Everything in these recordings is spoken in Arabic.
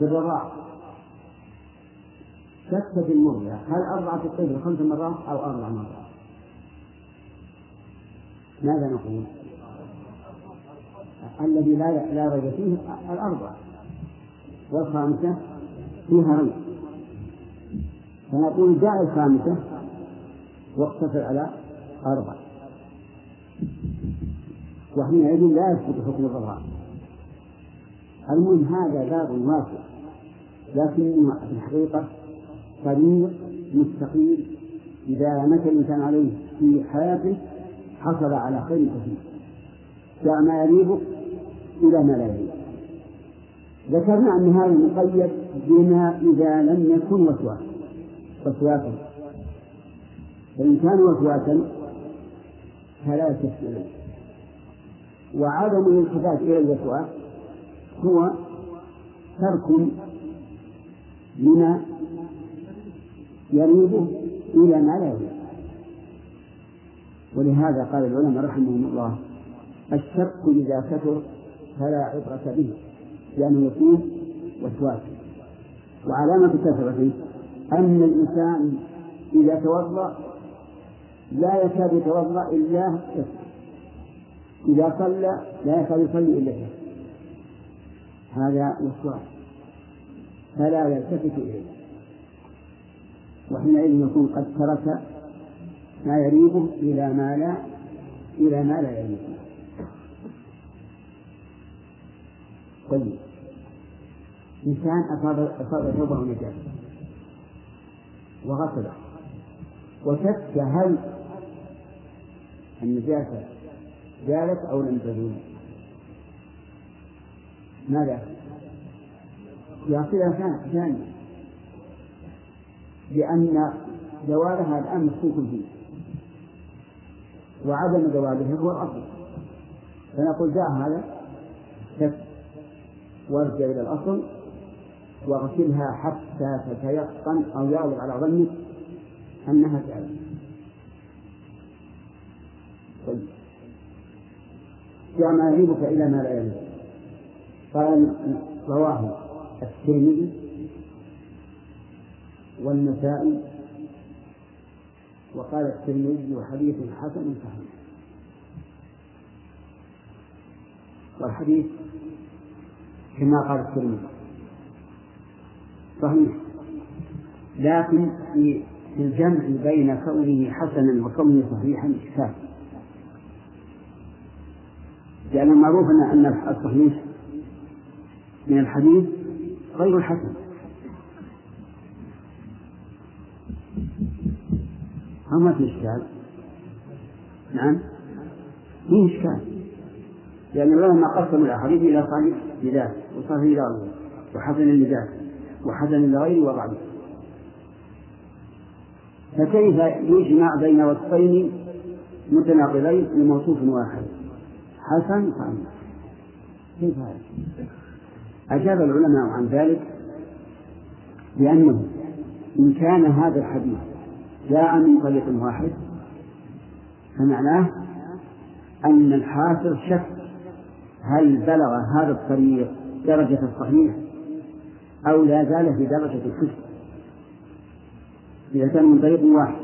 بالرضاعة. في المرضع هل أرضعت الطفل خمس مرات أو أربع مرات؟ ماذا نقول؟ الذي لا لا ريب فيه الأربعة. والخامسة فيها ريب. فنقول جاء الخامسة واقتصر على أربعة. وحينئذ لا يثبت حكم الرضاعة. المهم هذا باب واسع لكنه في الحقيقة طريق مستقيم إذا مشى الإنسان عليه في حياته حصل على خير كثير. دع ما يريبك إلى ما لا يريبك ذكرنا أن هذا مقيد بما إذا لم يكن وسواسا وسواسا فإن كان وسواسا فلا تسأل وعدم الالتفات إلى الوسواس هو ترك لما يريده إلى ما لا يريد ولهذا قال العلماء رحمهم الله الشك إذا كثر فلا عبرة به لأنه يكون وسواس. وعلامة كثرته أن الإنسان إذا توضأ لا يكاد يتوضأ إلا شك إذا صلى لا يكاد يصلي إلا شك هذا وسواس فلا يلتفت إليه. وحينئذ يكون قد ترك ما يريبه إلى ما لا إلى ما لا يريبه طيب. إنسان أصاب أصاب ثوبه نجاسة وغسله وشك هل النجاسة زالت أو لم تزول ماذا؟ يعطيها ثانية. لأن زوالها الآن مشكوك فيه. وعدم زواله هو الأصل فنقول دع هذا شك وارجع إلى الأصل واغسلها حتى تتيقن أو يغلب على ظنك أنها زالت طيب. دع ما يريبك إلى ما لا يريبك قال رواه الترمذي والنسائي وقال الترمذي حديث حسن صحيح. والحديث كما قال الترمذي صحيح. لكن في الجمع بين كونه حسنا وكونه صحيحا إشكال. لأن المعروف أن الصحيح من الحديث غير الحسن. ما في إشكال؟ نعم. فيه إشكال. لأن العلماء قسموا الأحاديث إلى صحيح لذات وصحيح لغيره وحسن لذات وحسن لغيره وضعيف فكيف يجمع بين وصفين متناقضين لموصوف واحد؟ حسن صحيح كيف هذا؟ أجاب العلماء عن ذلك بأنه إن كان هذا الحديث جاء من طريق واحد فمعناه أن الحافظ شك هل بلغ هذا الطريق درجة الصحيح أو لا زال في درجة الحسن. إذا كان من طريق واحد.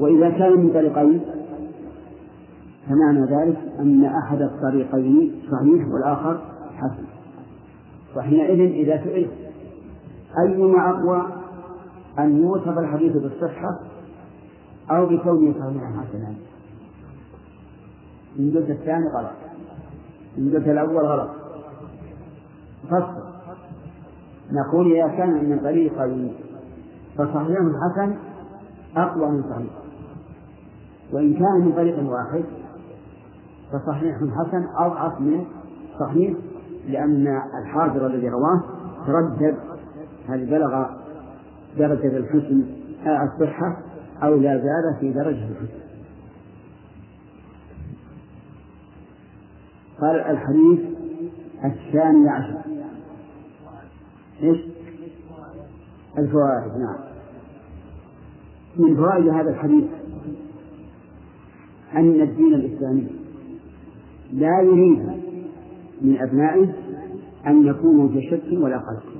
وإذا كان من طريقين فمعنى ذلك أن أحد الطريقين صحيح والآخر حسن. وحينئذ إذا سئل أيما أقوى أن يوصف الحديث بالصحة أو بكونه صحيحا حسنا إن قلت الثاني غلط. إن قلت الأول غلط. فصل. نقول إذا كان من طريقين فصحيح حسن أقوى من صحيح. وإن كان من طريق واحد فصحيح حسن أضعف من صحيح لأن الحاضر الذي رواه تردد هل بلغ درجة الحسن آه، الصحة أو لا زال في درجة الحسن. قال الحديث الثاني عشر. إيش؟ الفوائد نعم. من فوائد هذا الحديث أن الدين الإسلامي لا يريد من أبنائه أن يكونوا في شك ولا قلق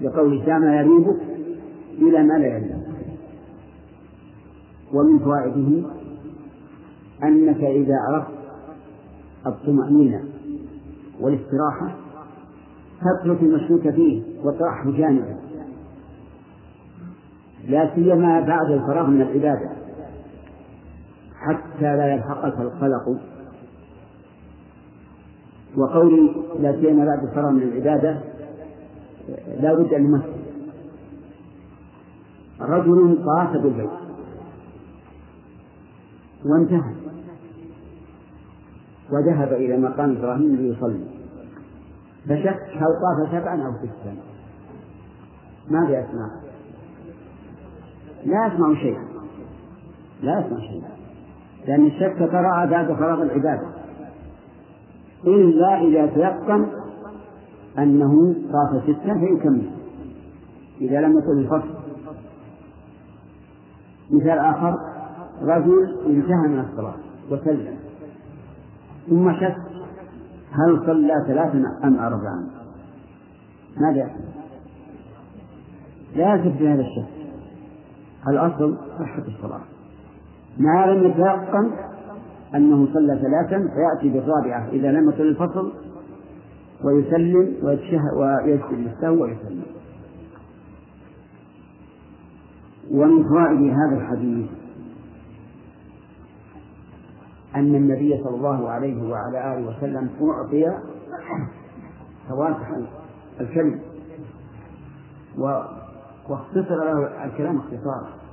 لقول ما يريبك إلى ما لا يريبك ومن فوائده أنك إذا أردت الطمأنينة والاستراحة تترك المشكوك فيه وتطرحه جانبا لا سيما بعد الفراغ من العبادة. حتى لا يلحقك القلق. وقولي لا سيما بعد الفراغ من العبادة لا بد أن نمثل رجل طاف بالبيت. وانتهى. وذهب إلى مقام إبراهيم ليصلي. فشك هل طاف سبعا أو ستا ماذا يسمع؟ لا يسمع شيئا. لا يسمع شيئا. لأن الشك ترى بعد فراغ العبادة إلا إذا تيقن أنه طاف ستا فيكمل إذا لم يكن الفصل مثال آخر رجل انتهى من الصلاة وسلم. ثم شك هل صلى ثلاثا أم أربعا؟ ماذا لا يثبت هذا الشك. الأصل صحة الصلاة. ما لم يتيقن أنه صلى ثلاثا فيأتي بالرابعة إذا لم يصل الفصل ويسلم ويسجد للسهو ويسلم. ومن فوائد هذا الحديث أن النبي صلى الله عليه وعلى آله وسلم أعطي فواتح الكلم واختصر له الكلام اختصارا.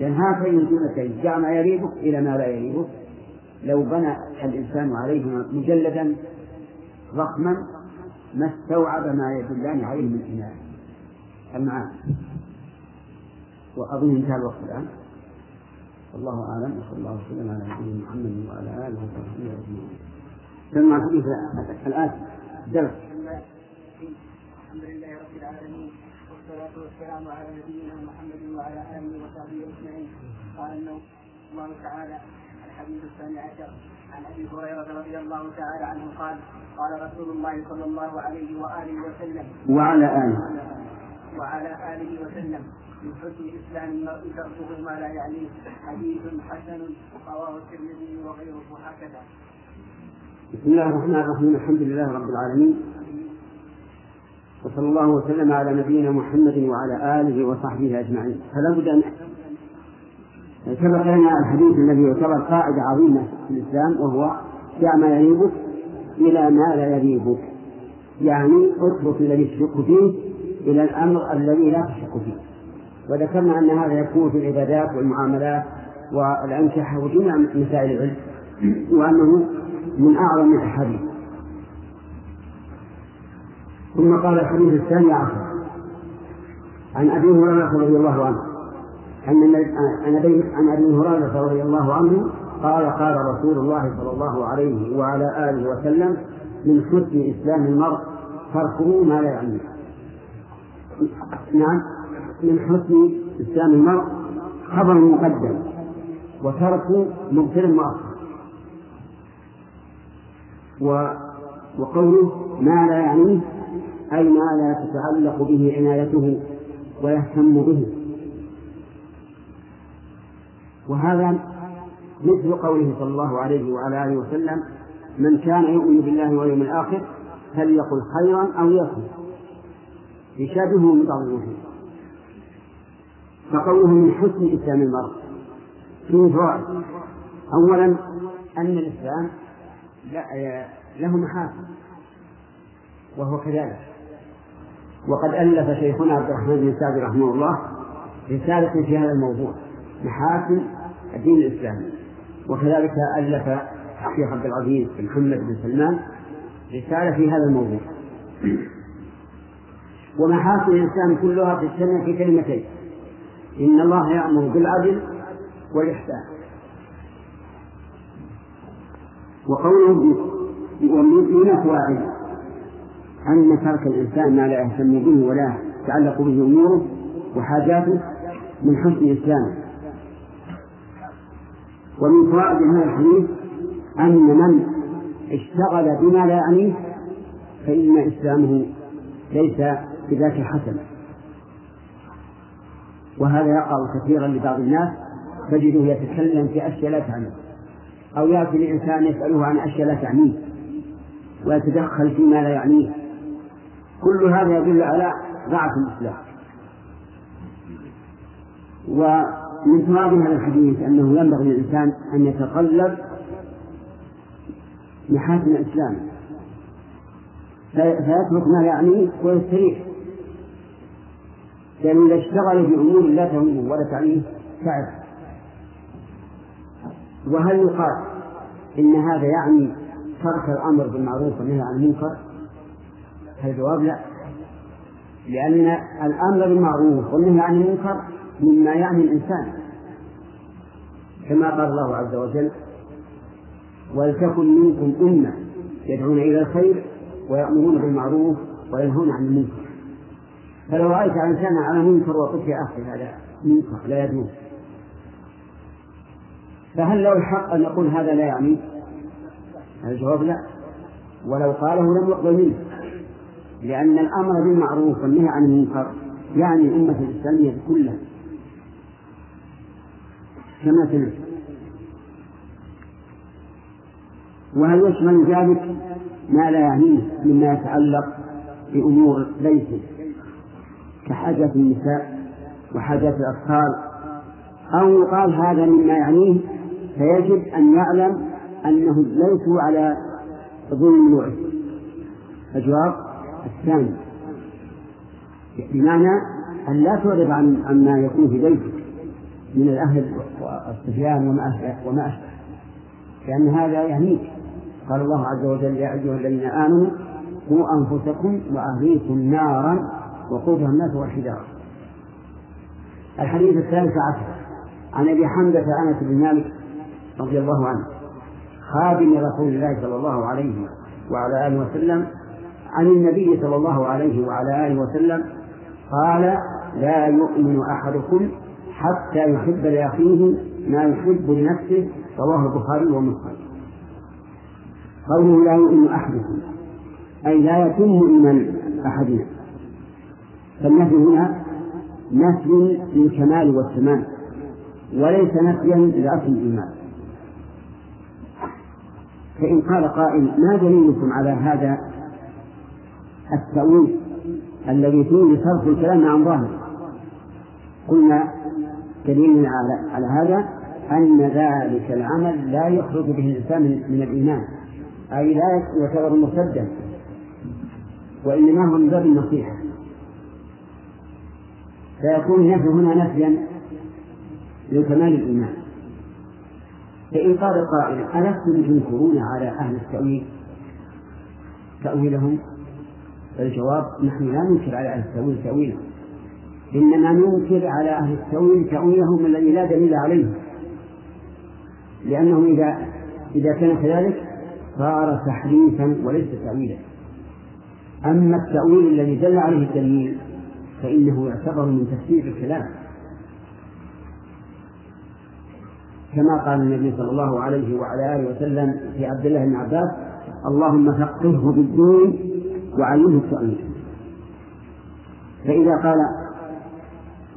لأن هاتين الجملتين دع ما يريبك إلى ما لا يريبك لو بنى الإنسان عليهما مجلدا ضخما ما استوعب ما يدلان عليه من إناء المعاني. وأظن انتهى الوقت الآن. والله أعلم. وصلى الله وسلم على نبينا محمد وعلى آله وصحبه أجمعين. الحديث الآن. درس. الحمد لله رب العالمين. والصلاة والسلام على نبينا محمد وعلى آله وصحبه أجمعين. قال الله تعالى الحديث الثاني عشر. عن أبي هريرة رضي الله تعالى عنه قال قال رسول الله صلى الله عليه وآله وسلم. وعلى آله. وعلى آله وسلم. من حسن اسلام المرء تركه ما لا يعنيه. حديث حسن رواه الترمذي وغيره. هكذا. بسم الله الرحمن الرحيم. الحمد لله رب العالمين. وصلى الله وسلم على نبينا محمد وعلى آله وصحبه أجمعين. فلا بد ان سبق لنا الحديث الذي يعتبر قاعدة عظيمة في الإسلام وهو دع ما يريبك إلى ما لا يريبك يعني اترك الذي تشك فيه إلى الأمر الذي لا تشك فيه. وذكرنا أن هذا يكون في العبادات والمعاملات والأنكحة وجميع مسائل العلم وأنه من أعظم الأحاديث ثم قال الحديث الثاني عشر. عن أبي هريرة رضي الله عنه. أن عن أبي هريرة رضي الله عنه قال قال رسول الله صلى الله عليه وعلى آله وسلم من حسن إسلام المرء تركه ما لا يعنيه. نعم. من حسن إسلام المرء خبر مقدم وترك مبتل مؤخر. وقوله ما لا يعنيه أي ما لا تتعلق به عنايته ويهتم به. وهذا مثل قوله صلى الله عليه وعلى آله وسلم من كان يؤمن بالله واليوم الآخر فليقل خيرا أو يصمت يشابهه من بعض الوجوه. فقوله من حسن إسلام المرء فيه فوائد أولا أن الإسلام له محاسن وهو كذلك. وقد ألف شيخنا عبد الرحمن بن سعد رحمه الله رسالة في هذا الموضوع محاسن الدين الإسلامي. وكذلك ألف الشيخ عبد العزيز بن محمد بن سلمان رسالة في هذا الموضوع. ومحاسن الإسلام كلها تجتمع في كلمتين. إن الله يأمر بالعدل والإحسان. وقوله ومن الفوائد أن ترك الإنسان ما لا يهتم به ولا يتعلق به أموره وحاجاته من حسن إسلامه ومن فوائد هذا الحديث أن من اشتغل بما لا يعنيه فإن إسلامه ليس بذاك الحسن وهذا يقع كثيرا لبعض الناس. تجده يتكلم في أشياء لا تعنيه. أو يأتي الإنسان يسأله عن أشياء لا تعنيه. ويتدخل فيما لا يعنيه. كل هذا يدل على ضعف الإسلام ومن ثواب هذا الحديث أنه ينبغي للإنسان أن يتقلب محاسن الإسلام. فيترك ما يعنيه ويستريح لأنه إذا اشتغل بأمور لا تهمه ولا تعنيه تعب وهل يقال إن هذا يعني ترك الأمر بالمعروف والنهي عن المنكر؟ الجواب لا. لأن الأمر بالمعروف والنهي عن المنكر مما يعني الإنسان. كما قال الله عز وجل ولتكن منكم أمة يدعون إلى الخير ويأمرون بالمعروف وينهون عن المنكر. فلو رأيت إنسانا على منكر وقلت يا أخي هذا منكر لا يجوز. فهل له الحق أن يقول هذا لا يعني؟ الجواب لا؟ ولو قاله لم يقبل منه. لأن الأمر بالمعروف والنهي عن المنكر يعني الأمة الإسلامية كلها. كما سمعت. وهل يشمل ذلك ما لا يعنيه مما يتعلق بأمور بيته كحاجات النساء وحاجات الأطفال؟ أو يقال هذا مما يعنيه فيجب أن يعلم أنهم ليسوا على ظلم وعي الجواب الثاني بمعنى أن لا تعرض عن عما يكون في بيتك من الأهل والصبيان وما وما أشبه. لأن هذا يعنيك قال الله عز وجل يا أيها الذين آمنوا قوا أنفسكم وأهليكم نارا وقودها الناس والحجارة. الحديث الثالث عشر. عن أبي حمزة أنس بن مالك رضي الله عنه خادم رسول الله صلى الله عليه وعلى آله وسلم عن النبي صلى الله عليه وعلى آله وسلم قال لا يؤمن أحدكم حتى يحب لأخيه ما يحب لنفسه. رواه البخاري ومسلم. قوله لا يؤمن أحدكم أي لا يتم إيمان أحدنا. فالنفي هنا نفي للكمال والتمام وليس نفيا لأصل الإيمان. فإن قال قائل ما دليلكم على هذا التأويل الذي فيه صرف الكلام عن ظاهر. قلنا دليل على, على هذا أن ذلك العمل لا يخرج به الإنسان من الإيمان. أي لا يعتبر مرتدا وإنما هو من باب النصيحة. فيكون النفي هنا نفيا لكمال الإيمان. فإن قال قائل ألستم تنكرون على أهل التأويل؟ تأويلهم الجواب نحن لا ننكر على أهل التأويل تأويلهم إنما ننكر على أهل التأويل تأويلهم الذي لا دليل عليه. لأنه إذا إذا كان كذلك صار تحريفا وليس تأويلا. أما التأويل الذي دل عليه الدليل فإنه يعتبر من تفسير الكلام. كما قال النبي صلى الله عليه وعلى آله وسلم في عبد الله بن عباس اللهم فقهه بالدين وعلمه التأويل فإذا قال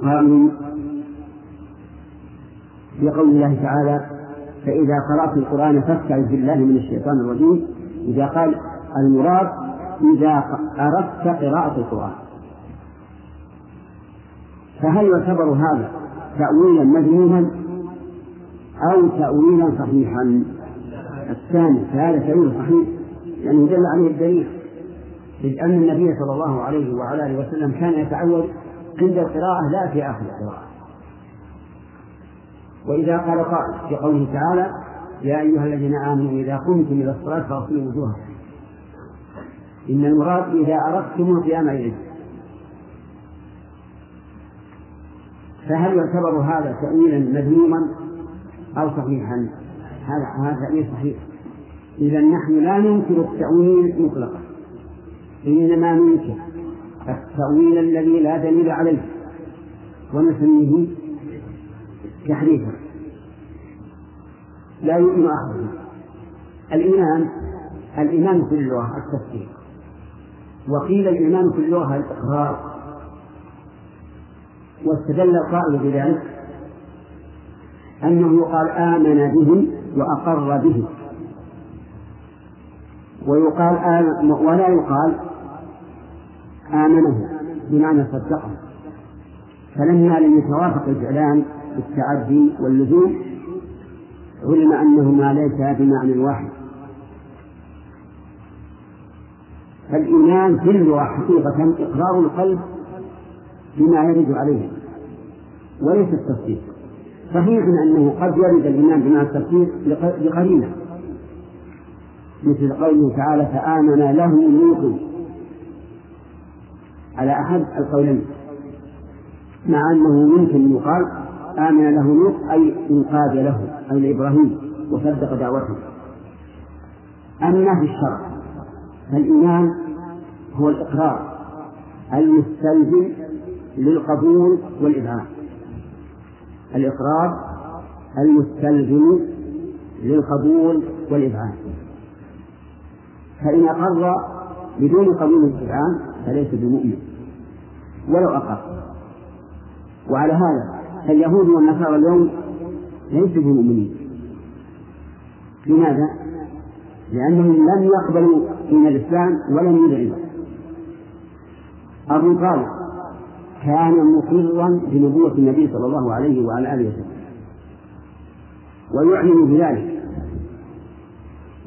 قائل في قول الله تعالى فإذا قرأت القرآن فاستعذ بالله من الشيطان الرجيم. إذا قال المراد إذا أردت قراءة القرآن. فهل يعتبر هذا تأويلا مذموما أو تأويلا صحيحا؟ الثاني فهذا تأويل صحيح لأنه دل عليه الدليل. إذ أن النبي صلى الله عليه وعلى آله وسلم كان يتعود عند القراءة لا في آخر القراءة. وإذا قال قائل في قوله تعالى يا أيها الذين آمنوا إذا قمتم إلى الصلاة فاغسلوا وجوهكم. إن المراد إذا أردتم القيام إليه. فهل يعتبر هذا تأويلا مذموما أو صحيحا؟ هذا هذا تأويل صحيح. إذا نحن لا ننكر التأويل مطلقا. إنما ننكر التأويل الذي لا دليل عليه ونسميه تحريفا. لا يؤمن أحدهم الإيمان الإيمان في اللغة التصديق. وقيل الإيمان في اللغة الإقرار. واستدل القائل بذلك أنه يقال آمن به وأقر به ويقال آمن ولا يقال آمنه بمعنى صدقه فلما لم يتوافق الفعلان بالتعدي واللزوم علم أنهما ليس بمعنى واحد. فالإيمان في اللغة حقيقة إقرار القلب بما يرد عليه وليس التصديق. صحيح أنه قد يرد الإيمان بمعنى التصديق بقرينة مثل قوله تعالى فآمن له لوط على أحد القولين. مع أنه يمكن يقال آمن له لوط أي انقاد له أي لإبراهيم وصدق دعوته. أما في الشرع فالإيمان هو الإقرار المستلزم للقبول والإذعان الإقرار المستلزم للقبول والإذعان فإن أقر بدون قبول الإذعان فليس بمؤمن ولو أقر. وعلى هذا فاليهود والنصارى اليوم ليسوا بمؤمنين. لماذا؟ لأنهم لم يقبلوا دين الإسلام ولم يذعنوا أبو طالب كان مقرا بنبوة النبي صلى الله عليه وعلى آله وسلم ويعلن بذلك.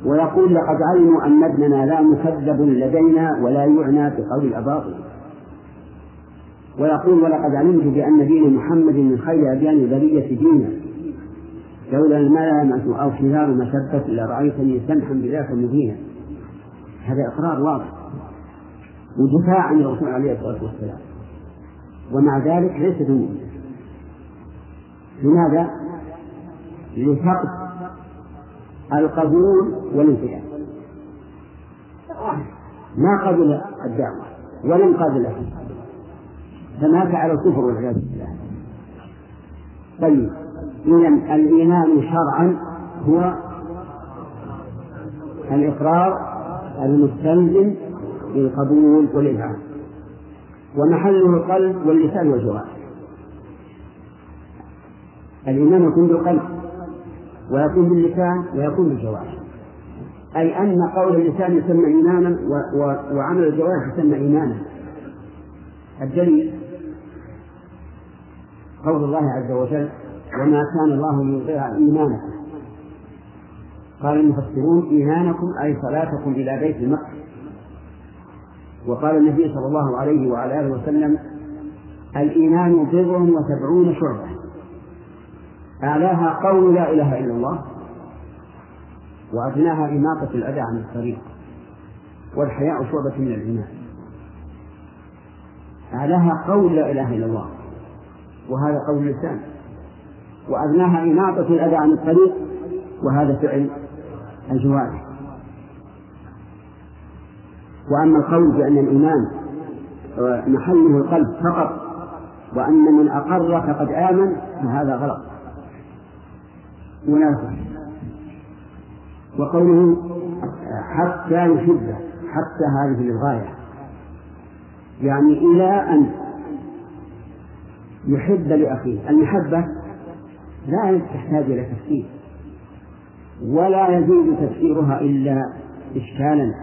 ويقول لقد علموا أن ابننا لا مكذب لدينا ولا يعنى بقول الأباطل. ويقول ولقد علمت بأن دين محمد من خير أديان البرية دينا. لولا الملامة أو حذار مسبة لرأيتني سمحا بذاك مبينا هذا إقرار واضح. ودفاع عن الرسول عليه الصلاة والسلام. ومع ذلك ليس بمؤمن لماذا؟ لفقد القبول والانقياد ما قبل الدعوة ولم قبلها فمات على الكفر والعياذ بالله. طيب إذا الإيمان شرعا هو الإقرار المستلزم للقبول والإذعان ومحله القلب واللسان والجوارح. الإيمان يكون بالقلب. ويكون باللسان ويكون بالجوارح أي أن قول اللسان يسمى إيمانا وعمل الجوارح يسمى إيمانا. الدليل قول الله عز وجل وما كان الله ليضيع إيمانكم قال المفسرون إيمانكم أي صلاتكم إلى بيت المقدس وقال النبي صلى الله عليه وعلى آله وسلم الإيمان بضع وسبعون شعبة أعلاها قول لا إله إلا الله وأدناها إماطة الأذى عن الطريق والحياء شعبة من الإيمان أعلاها قول لا إله إلا الله وهذا قول اللسان وأدناها إماطة الأذى عن الطريق وهذا فعل الجوارح. وأما القول بأن الإيمان محله القلب فقط وأن من أقر فقد آمن فهذا غلط. منافق. وقوله حتى يحبه حتى هذه للغاية يعني إلى أن يحب لأخيه. المحبة لا تحتاج إلى تفسير ولا يزيد تفسيرها إلا إشكالا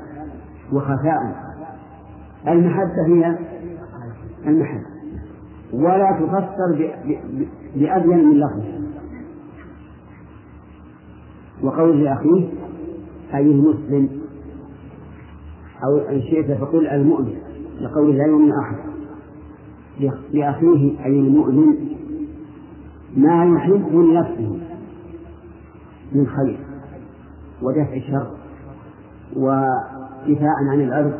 وخفاء. المحبة هي المحبة ولا تفسر بأبين من لفظ وقول لأخيه أي المسلم أو إن شئت فقل المؤمن لقول لا يؤمن أحد. لأخيه أي المؤمن ما يحب لنفسه من خير ودفع الشر ودفاعا عن الأرض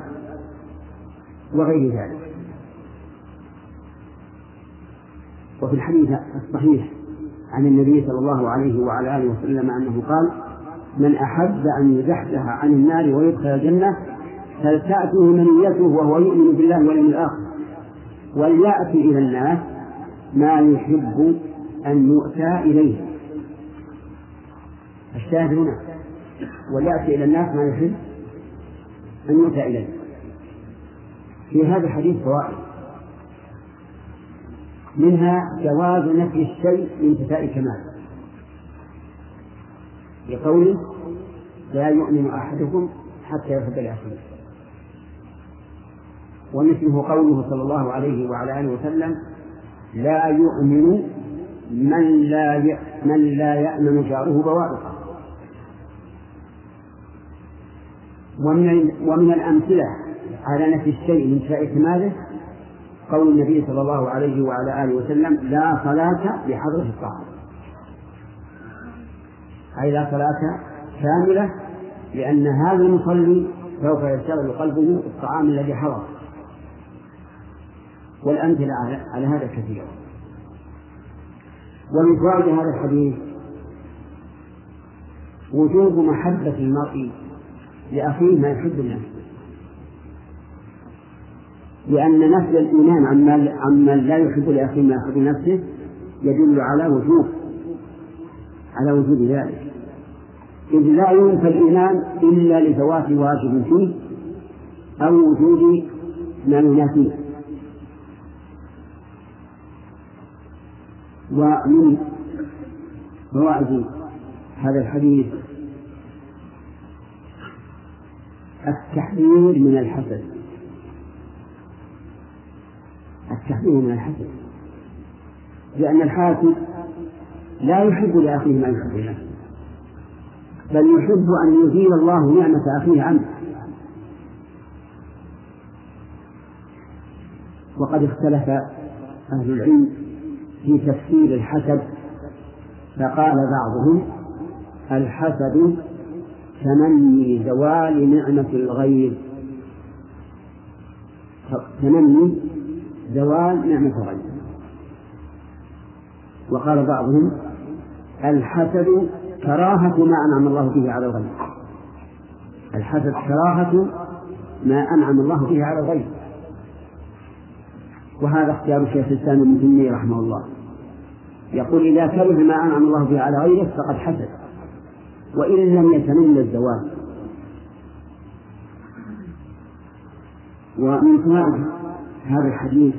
وغير ذلك. وفي الحديث الصحيح عن النبي صلى الله عليه وعلى آله وسلم أنه قال من أحب أن يزحزح عن النار ويدخل الجنة فلتأته منيته وهو يؤمن بالله واليوم الآخر. وليأتي إلى الناس ما يحب أن يؤتى إليه. الشاهد هنا وليأتي إلى الناس ما يحب أن يؤتى إليه. في هذا الحديث فوائد. منها جواز نفي الشيء لانتفاء كماله لقوله لا يؤمن أحدكم حتى يحب لأخيه ومثله قوله صلى الله عليه وعلى آله وسلم لا يؤمن من لا من لا يأمن جاره بوائقه. ومن ومن الأمثلة على نفي الشيء من شاء كماله قول النبي صلى الله عليه وعلى آله وسلم لا صلاة بحضرة الطعام أي لا صلاة كاملة لأن هذا المصلي سوف يشتغل قلبه بالطعام الذي حضر والأمثلة على هذا كثيرة. ومن فوائد هذا الحديث وجوب محبة المرء لأخيه ما يحب لنفسه. لأن نفي الإيمان عمن عمن لا يحب لأخيه ما يحب لنفسه يدل على وجوب على وجود ذلك. إذ لا ينفى الإيمان إلا لفوات واجب فيه أو وجود ما ينافيه ومن فوائد هذا الحديث التحذير من الحسد. التحذير من الحسد لأن الحاسد لا يحب لأخيه ما يحب لنفسه بل يحب أن يزيل الله نعمة أخيه عنه. وقد اختلف أهل العلم في تفسير الحسد فقال بعضهم الحسد تمني زوال نعمة الغير. تمني زوال نعمة الغير وقال بعضهم الحسد كراهة ما أنعم الله به على الغير الحسد كراهة ما أنعم الله به على الغير وهذا اختيار شيخ الإسلام ابن تيمية رحمه الله. يقول إذا كره ما أنعم الله به على غيره فقد حسد. وإن لم يتمنى الزواج ومن فوائد هذا الحديث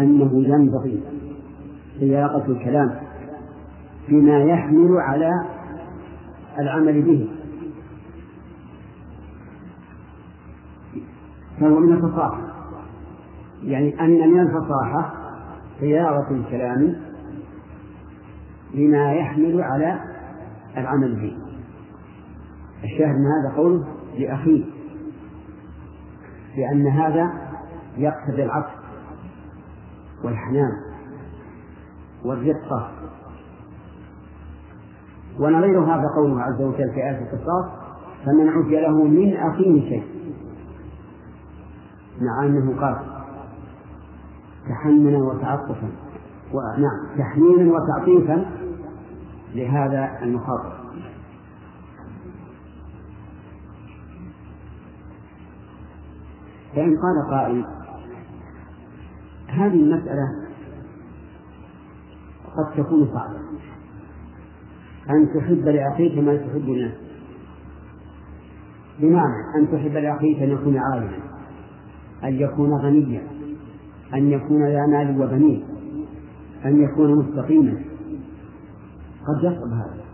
أنه ينبغي سياقة الكلام بما يحمل على العمل به. فهو من الفصاحة. يعني أن من الفصاحة صياغة الكلام بما يحمل على العمل به. الشاهد من هذا قوله لأخيه لأن هذا يقتضي العطف والحنان والرقة ونظير هذا قوله عز وجل في آية القصاص فمن عفي له من أخيه شيء. مع أنه قال تحننا وتعطفا. ونعم تحنينا وتعطيفا لهذا المخاطب. فإن قال قائل هذه المسألة قد تكون صعبة. أن تحب لأخيك ما تحب لنفسك. بمعنى أن تحب لأخيك أن يكون عالما أن يكون غنيا أن يكون ذا مال وبنين أن يكون مستقيما. قد يصعب هذا.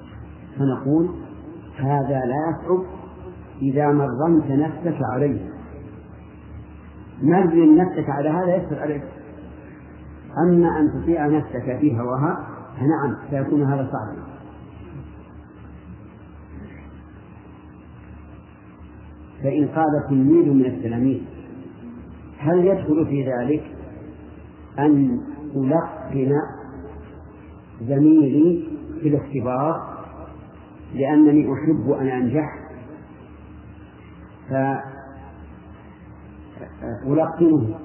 فنقول هذا لا يصعب إذا مرنت نفسك عليه. مرن نفسك على هذا يسر عليك. أما أن تطيع نفسك في هواها فنعم سيكون هذا صعبا فإن قال تلميذ من التلاميذ هل يدخل في ذلك أن ألقن زميلي في الاختبار؟ لأنني أحب أن أنجح. فألقنه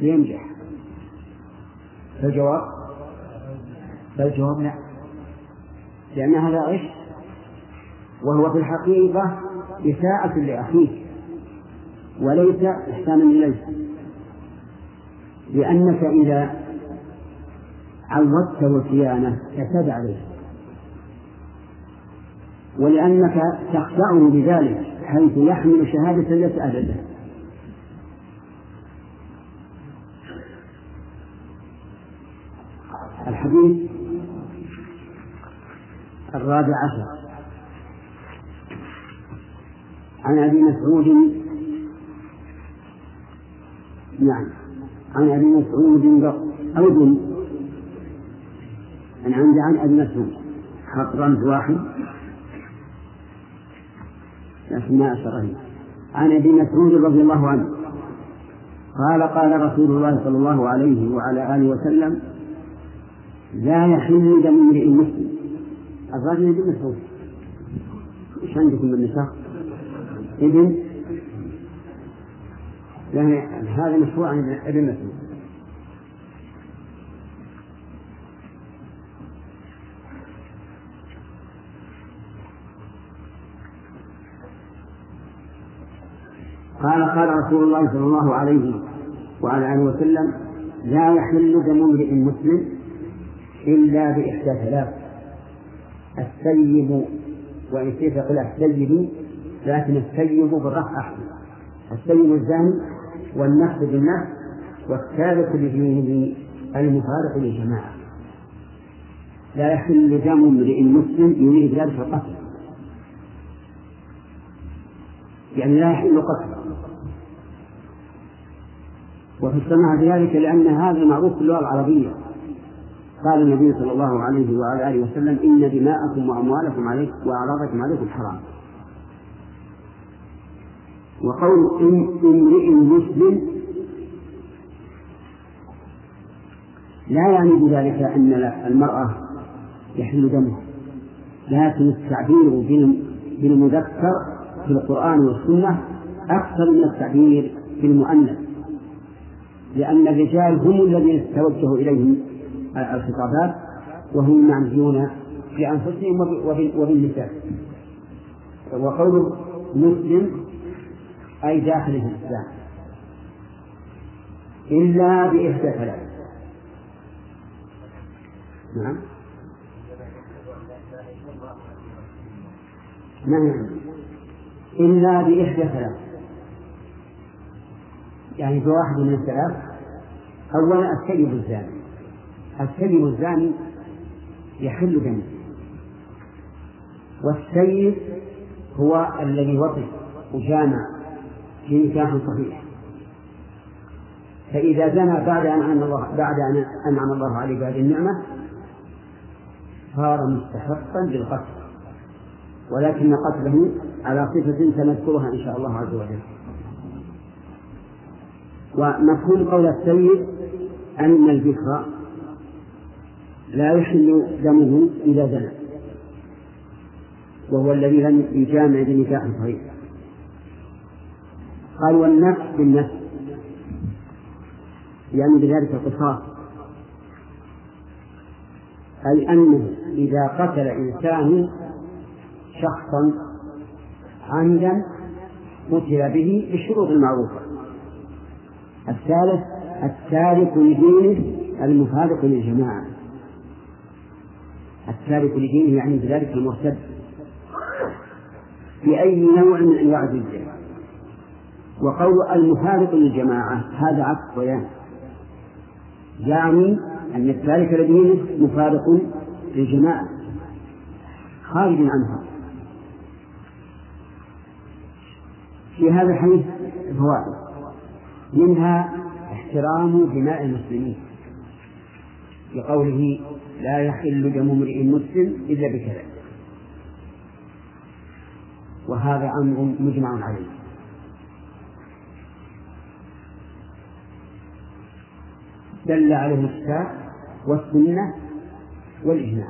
لينجح فالجواب فالجواب لا لأن هذا غش وهو في الحقيقة إساءة لأخيك وليس إحسانا إليه. لأنك إذا عودت وصيانة اعتاد عليه ولأنك تخدعه بذلك حيث يحمل شهادة ليس أهلا لها الحديث الرابع عشر. عن أبي مسعود نعم عن أبي مسعود أو أنا عندي عن أبي مسعود. حط رمز واحد. لكن ما أشر عن أبي مسعود رضي الله عنه. قال قال رسول الله صلى الله عليه وعلى آله وسلم لا يحل دم امرئ مسلم الرجل ابن مسعود إيش عندكم من نساء؟ إبن؟ يعني هذا مشروع عن ابن مسعود. قال قال رسول الله صلى الله عليه وعلى آله وسلم لا يحل دم امرئ مسلم إلا بإحدى ثلاث. السيب وإن شئت يقول السيب لكن السيب بالرفع أحسن. السيب الزاني والنفس بالنفس والثالث بدينه المفارق للجماعة. لا يحل دم امرئ مسلم يريد ذلك القتل. يعني لا يحل قتله. وفي السماع بذلك لأن هذا معروف في اللغة العربية. قال النبي صلى الله عليه وعلى آله وسلم إن دماءكم وأموالكم عليكم وأعراضكم عليكم حرام. وقول إن امرئ مسلم لا يعني بذلك أن المرأة يحل دمها لكن التعبير بالمذكر في القرآن والسنة أكثر من التعبير بالمؤنث لأن الرجال هم الذين توجه إليهم. الخطابات وهم معنيون في أنفسهم وبالنساء. وقول مسلم أي داخل الإسلام إلا بإحدى ثلاث. نعم. يعني إلا بإحدى ثلاث. يعني بواحد من الثلاث أولا السيد الزاني السيد الزاني يحل دمه والسيد هو الذي وطئ وجامع في نكاح صحيح. فإذا زنى بعد أن أنعم الله بعد أن أنعم الله عليه بهذه النعمة صار مستحقا للقتل. ولكن قتله على صفة سنذكرها إن شاء الله عز وجل. ومفهوم قول السيد أن البكر لا يحل دمه إذا زنى. وهو الذي لم يجامع بنكاح صحيح. قال والنفس بالنفس يعني بذلك القصاص. أي أنه إذا قتل إنسان شخصا عمدا قتل به بالشروط المعروفة. الثالث التارك لدينه المفارق للجماعة. التارك لدينه يعني بذلك المرتد بأي نوع من أنواع الجزية وقول المفارق للجماعة هذا عكس بيان يعني أن التارك لدينه مفارق للجماعة خارج عنها. في هذا الحديث فوائد. منها احترام دماء المسلمين بقوله لا يحل دم امرئ مسلم إلا بكذا. وهذا أمر مجمع عليه. دل عليه الكتاب والسنة والإجماع.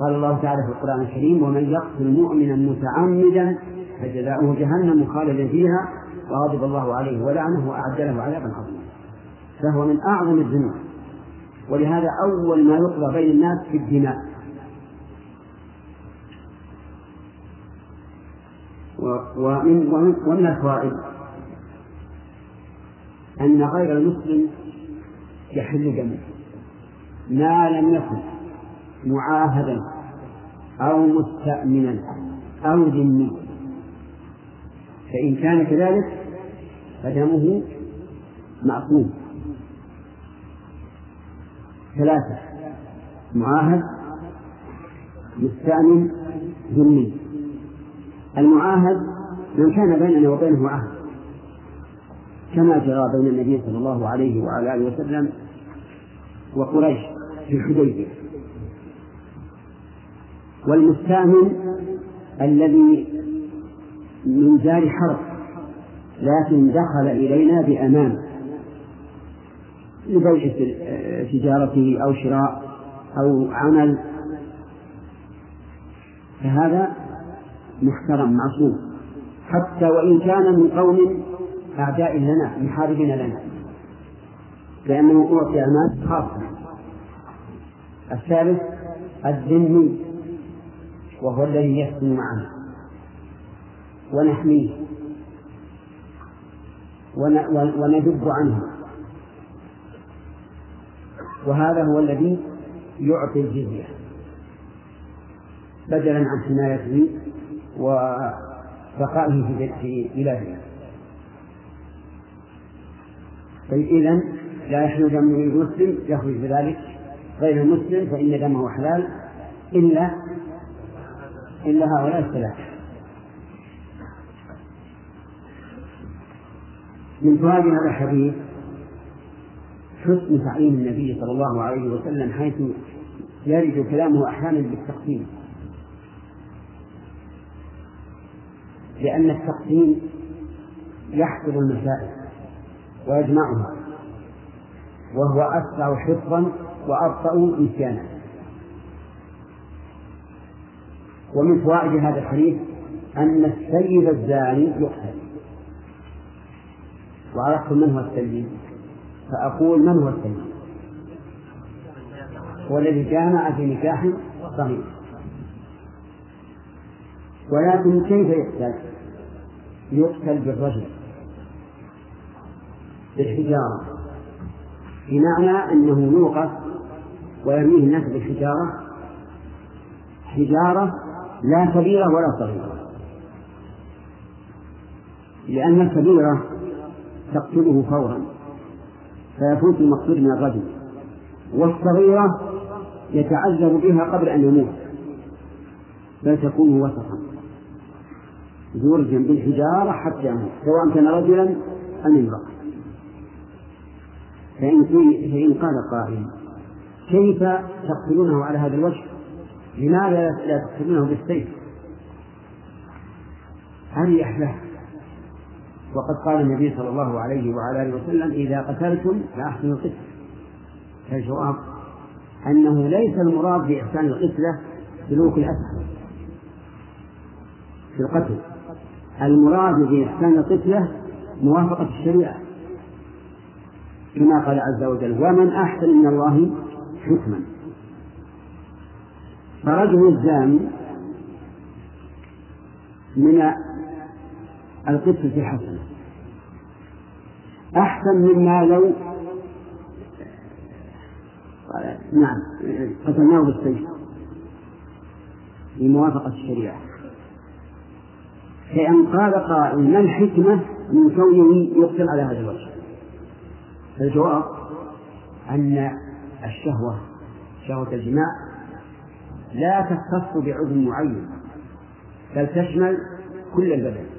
قال الله تعالى في القرآن الكريم ومن يقتل مؤمنا متعمدا فجزاؤه جهنم خالدا فيها. وغضب الله عليه ولعنه وأعد له عذابا عظيما. فهو من أعظم الذنوب. ولهذا أول ما يقضى بين الناس في الدماء. ومن ومن الفوائد. أن غير المسلم يحل دمه. ما لم يكن معاهدا أو مستأمنا أو ذميا فإن كان كذلك فدمه معصوم ثلاثة. معاهد مستأمن ذمي. المعاهد من كان بيننا وبينه عهد. كما جرى بين النبي صلى الله عليه وعلى آله وسلم وقريش في الحديبية. والمستأمن الذي من دار حرب لكن دخل إلينا بأمان. لبيع تجارته أو شراء أو عمل. فهذا محترم معصوم. حتى وإن كان من قوم أعداء لنا محاربين لنا. لأنه أعطي أمان خاصة. الثالث الذمي وهو الذي يسكن معنا ونحميه. وندب عنه. وهذا هو الذي يعطي الجزية. بدلا عن حمايته وبقائه في بلاده طيب إذا لا يحل دم المسلم يخرج بذلك غير المسلم فإن دمه حلال إلا إلا هؤلاء الثلاثة. من فوائد هذا الحديث حسن تعليم النبي صلى الله عليه وسلم حيث يرد كلامه أحيانا بالتقسيم. لأن التقسيم يحفظ المسائل ويجمعها وهو أسرع حفظا وأبطأ نسيانا. ومن فوائد هذا الحديث أن السيد الزاني يقتل. وعرفتم من هو السيد؟ فأقول من هو السيد؟ هو الذي جامع في نكاح صحيح ولكن كيف يقتل؟ يقتل بالرجل. بالحجارة. بمعنى أنه يوقف ويرميه الناس بالحجارة. حجارة لا كبيرة ولا صغيرة. لأن الكبيرة تقتله فورا. فيفوت المقصود من الرجل. والصغيرة يتعذب بها قبل أن يموت. بل تكون وسطا. يرجم بالحجارة حتى يموت. سواء كان رجلا أم امرأة. فإن فإن قال قائل كيف تقتلونه على هذا الوجه؟ لماذا لا تقتلونه بالسيف؟ هذه أحلاه وقد قال النبي صلى الله عليه وعلى آله وسلم إذا قتلتم فأحسنوا القتل. فالجواب أنه ليس المراد بإحسان القتلة سلوك الأسد في القتل. المراد بإحسان القتلة موافقة الشريعة كما قال عز وجل ومن أحسن من الله حكما. فرجل الزاني من في حسنة أحسن مما لو نعم قتلناه بالسيف. لموافقة الشريعة. فإن قال قائل ما الحكمة من كونه يقتل على هذا الوجه؟ الجواب أن الشهوة شهوة الجماع لا تختص بعضو معين بل تشمل كل البدن.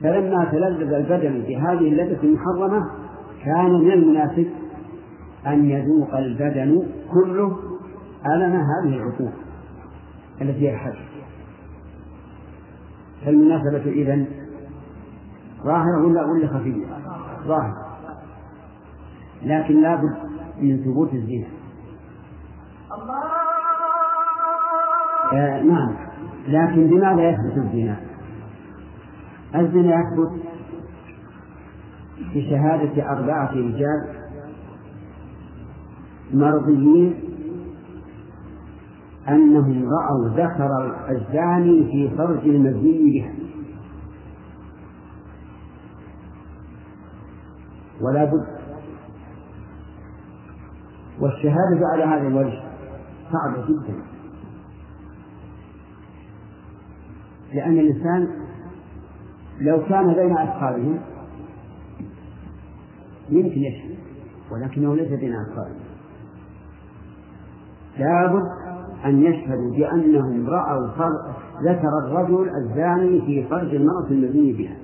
فلما تلذذ البدن بهذه اللذة المحرمة كان من المناسب أن يذوق البدن كله ألم هذه العقوق التي هي الحج. فالمناسبة إذن ظاهرة ولا ولا خفية؟ ظاهرة. لكن لابد من ثبوت الزنا. آه نعم. لكن بماذا يثبت الزنا؟ الزنا يثبت بشهادة أربعة رجال مرضيين أنهم رأوا ذكر الزاني في فرج المزني بها ولا بد والشهادة على هذا الوجه صعبة جدا. لأن الإنسان لو كان بين أصحابهم يمكن يشهد ولكنه ليس بين أصحابهم. لابد أن يشهدوا بأنهم رأوا ذكر الرجل الزاني في فرج المرأة المزني بها.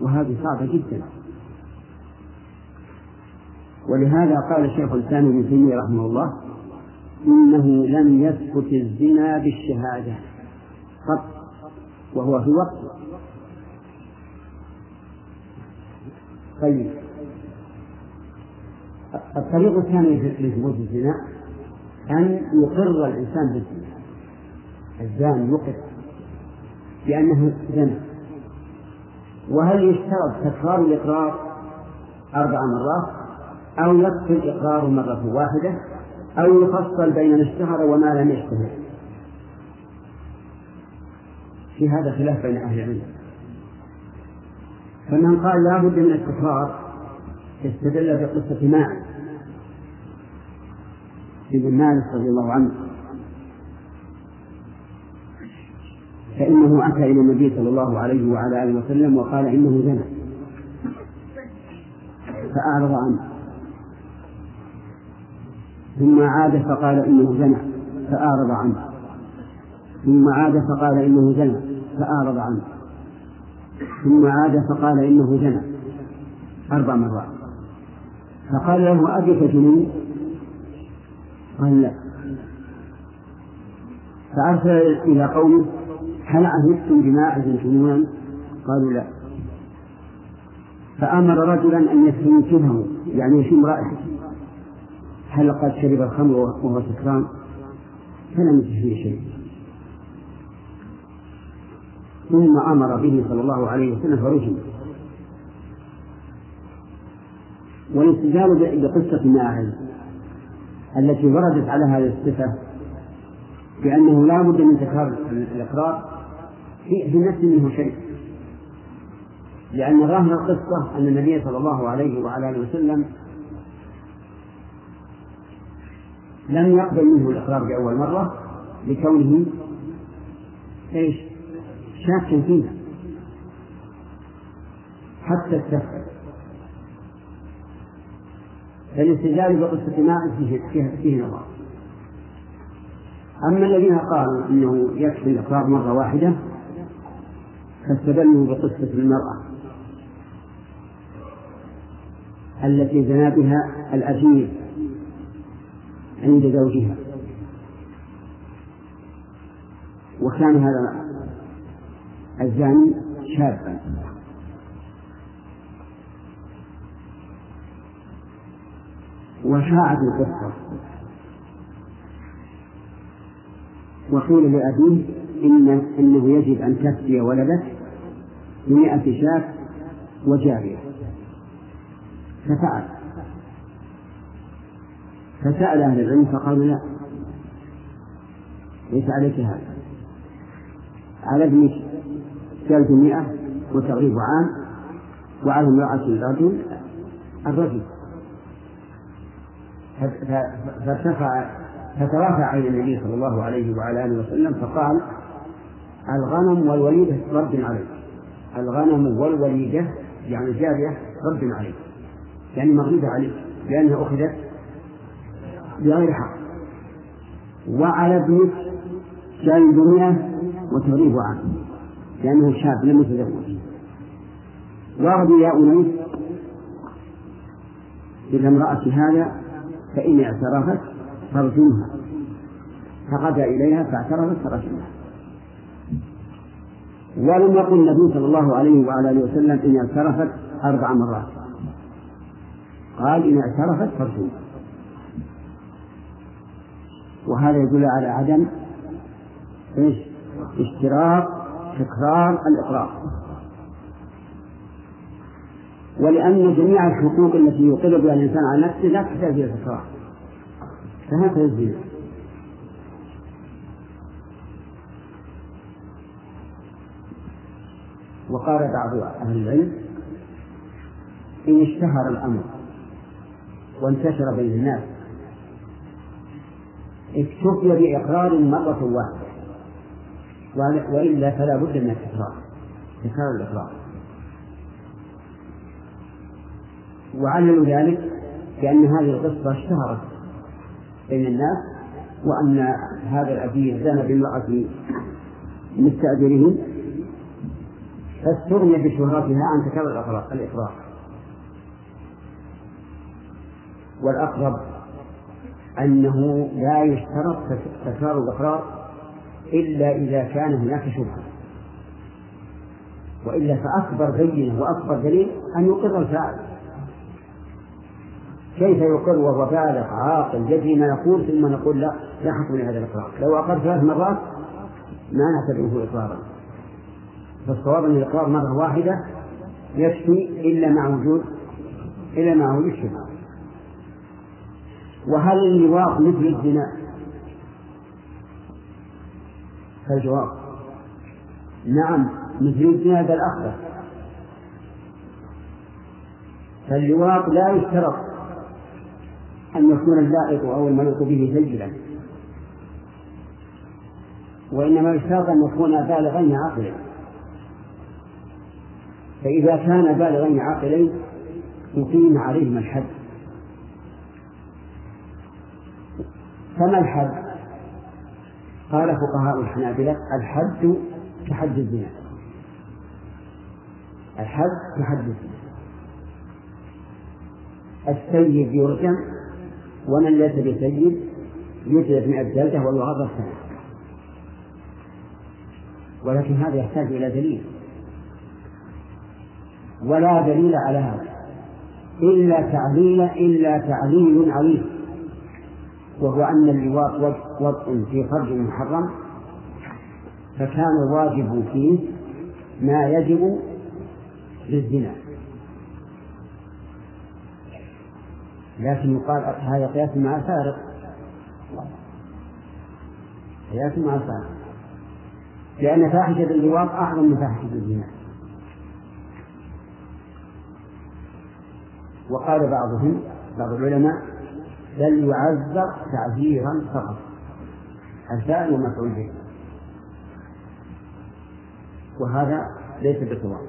وهذه صعبة جدا. ولهذا قال الشيخ الإسلام ابن تيمية رحمه الله إنه لم يثبت الزنا بالشهادة. وهو في وقت. طيب. الطريق الثاني لثبوت الزنا أن يقر الإنسان بالزنا. الزاني يقر بأنه زنا. وهل يشترط تكرار الإقرار أربع مرات أو يكفي الإقرار مرة واحدة أو يفصل بين ما اشتهر وما لم يشتهر؟ في هذا خلاف بين أهل العلم. فمن قال لا بد من التكرار استدل بقصة ماعز. ابن مالك رضي الله عنه. فإنه أتى إلى النبي صلى الله عليه وعلى آله وسلم وقال إنه زنى. فأعرض عنه. ثم عاد فقال إنه زنى. فأعرض عنه. ثم عاد فقال إنه زنى فأعرض عنه. ثم عاد فقال إنه زنى أربع مرات. فقال له أبيك جنون قال لا. فأرسل إلى قومه هل عهدتم بماعز جنونا قالوا لا. فأمر رجلا أن يستنكره يعني يشم رأسه هل قد شرب الخمر وهو سكران؟ فلم يجد فيه شيء. ثم أمر به صلى الله عليه وسلم فرجم والاستدلال بقصة ماعز التي وردت على هذه الصفة بأنه لا بد من تكرار الإقرار في نفس منه شيء لأن ظاهر القصة أن النبي صلى الله عليه وعلى آله وسلم لم يقبل منه الإقرار بأول مرة لكونه إيش؟ شاكا فيها. حتى استفسر فالاستدلال بقصة ماء فيه, فيه نظر. أما الذين قالوا أنه يكفي الإقرار مرة واحدة فاستدلوا بقصة المرأة التي زنا بها الأجير عند زوجها. وكان هذا الزاني شابا. وشاعت القصة. وقيل لأبيه إن إنه يجب أن تفدي ولدك بمئة شاة وجارية. ففعل فسأل أهل العلم فقالوا لا. ليس عليك هذا. على ابنك. جلد مئة وتغريب عام وعلى امرأة الرجل. الرجل فارتفع فترافع إلى النبي صلى الله عليه وعلى آله وسلم فقال الغنم والوليدة رد عليك. الغنم والوليدة يعني الجارية رد عليك. يعني مغلوبة عليك. لأنها أخذت بغير حق. وعلى ابنك جلد مئة وتغريب عام. لأنه شاب لم يتزوج. واغضي يا أنيس إلى امرأة هذا فإن اعترفت فارجمها فغدا إليها فاعترفت فرجمها ولم يقل النبي صلى الله عليه وعلى آله وسلم إن اعترفت أربع مرات. قال إن اعترفت فارجمها وهذا يدل على عدم إيش؟ اشتراط تكرار الإقرار. ولأن جميع الحقوق التي يقر بها الإنسان على نفسه لا تحتاج إلى تكرار. فهكذا الزنا. وقال بعض أهل العلم إن اشتهر الأمر وانتشر بين الناس اكتفي بإقرار مرة واحدة. وإلا فلا بد من التكرار تكرار الإقرار وعللوا ذلك بأن هذه القصة اشتهرت بين الناس وأن هذا الأبي زنى بامرأة مستأجره فاستغني بشهرتها عن تكرر الإقرار والأقرب أنه لا يشترط تكرار الإقرار إلا إذا كان هناك شبهة. وإلا فأكبر بينة وأكبر دليل أن يقر الفاعل. كيف يقر وهو بالغ عاقل يدري ما يقول ثم نقول لا لا حكم لهذا الإقرار. لو أقر ثلاث مرات ما نعتبره إقرارا. فالصواب أن الإقرار مرة واحدة يكفي إلا مع وجود إلا مع وجود الشبهة. وهل اللواط مثل الزنا؟ فالجواب نعم مثل الزنا بل أخبث فاللواط لا يشترط أن يكون اللائق أو الملوك به سجلا. وإنما يشترط أن يكون بالغين عاقلين فإذا كان بالغين عاقلين يقيم عليهما الحد. فما الحد؟ قال فقهاء الحنابلة الحد كحد الزنا. الحد كحد الزنا. السيد يرجم ومن ليس بسيد يجلد مئة جلدة ويغرب سنة ولكن هذا يحتاج إلى دليل. ولا دليل على هذا. إلا تعليل إلا تعليل عليم. وهو أن اللواط وضع في فرج محرم فكان الواجب فيه ما يجب للزنا. لكن يقال هذا قياس مع الفارق قياس مع الفارق لأن فاحشة اللواط أعظم من فاحشة الزنا. وقال بعضهم بعض العلماء بل يعذر تعذيرا فقط الفاعل ومفعول به. وهذا ليس بصواب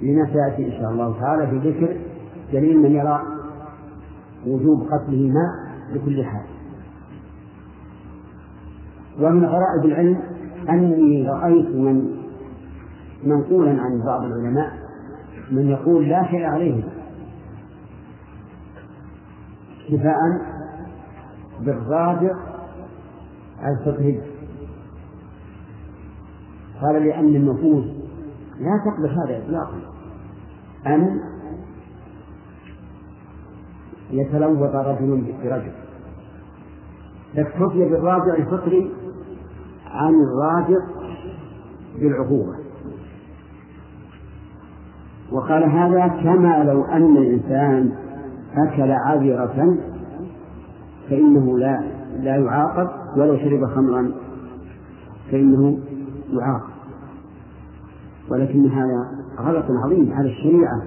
لما سيأتي إن شاء الله تعالى في ذكر دليل من يرى وجوب قتله ما بكل حال. ومن غرائب العلم أني رأيت من منقولا عن بعض العلماء من يقول لا شيء عليه اكتفاء بالرابع الفقهي قال لأن النفوس لا تقبل هذا إطلاقا. أن يتلوط رجل برجل فاكتفي بالرابع الفطري عن الرابع بالعقوبة. وقال هذا كما لو أن الإنسان أكل عذرة فإنه لا لا يعاقب ولو شرب خمرا فإنه يعاقب. ولكن هذا غلط عظيم على الشريعة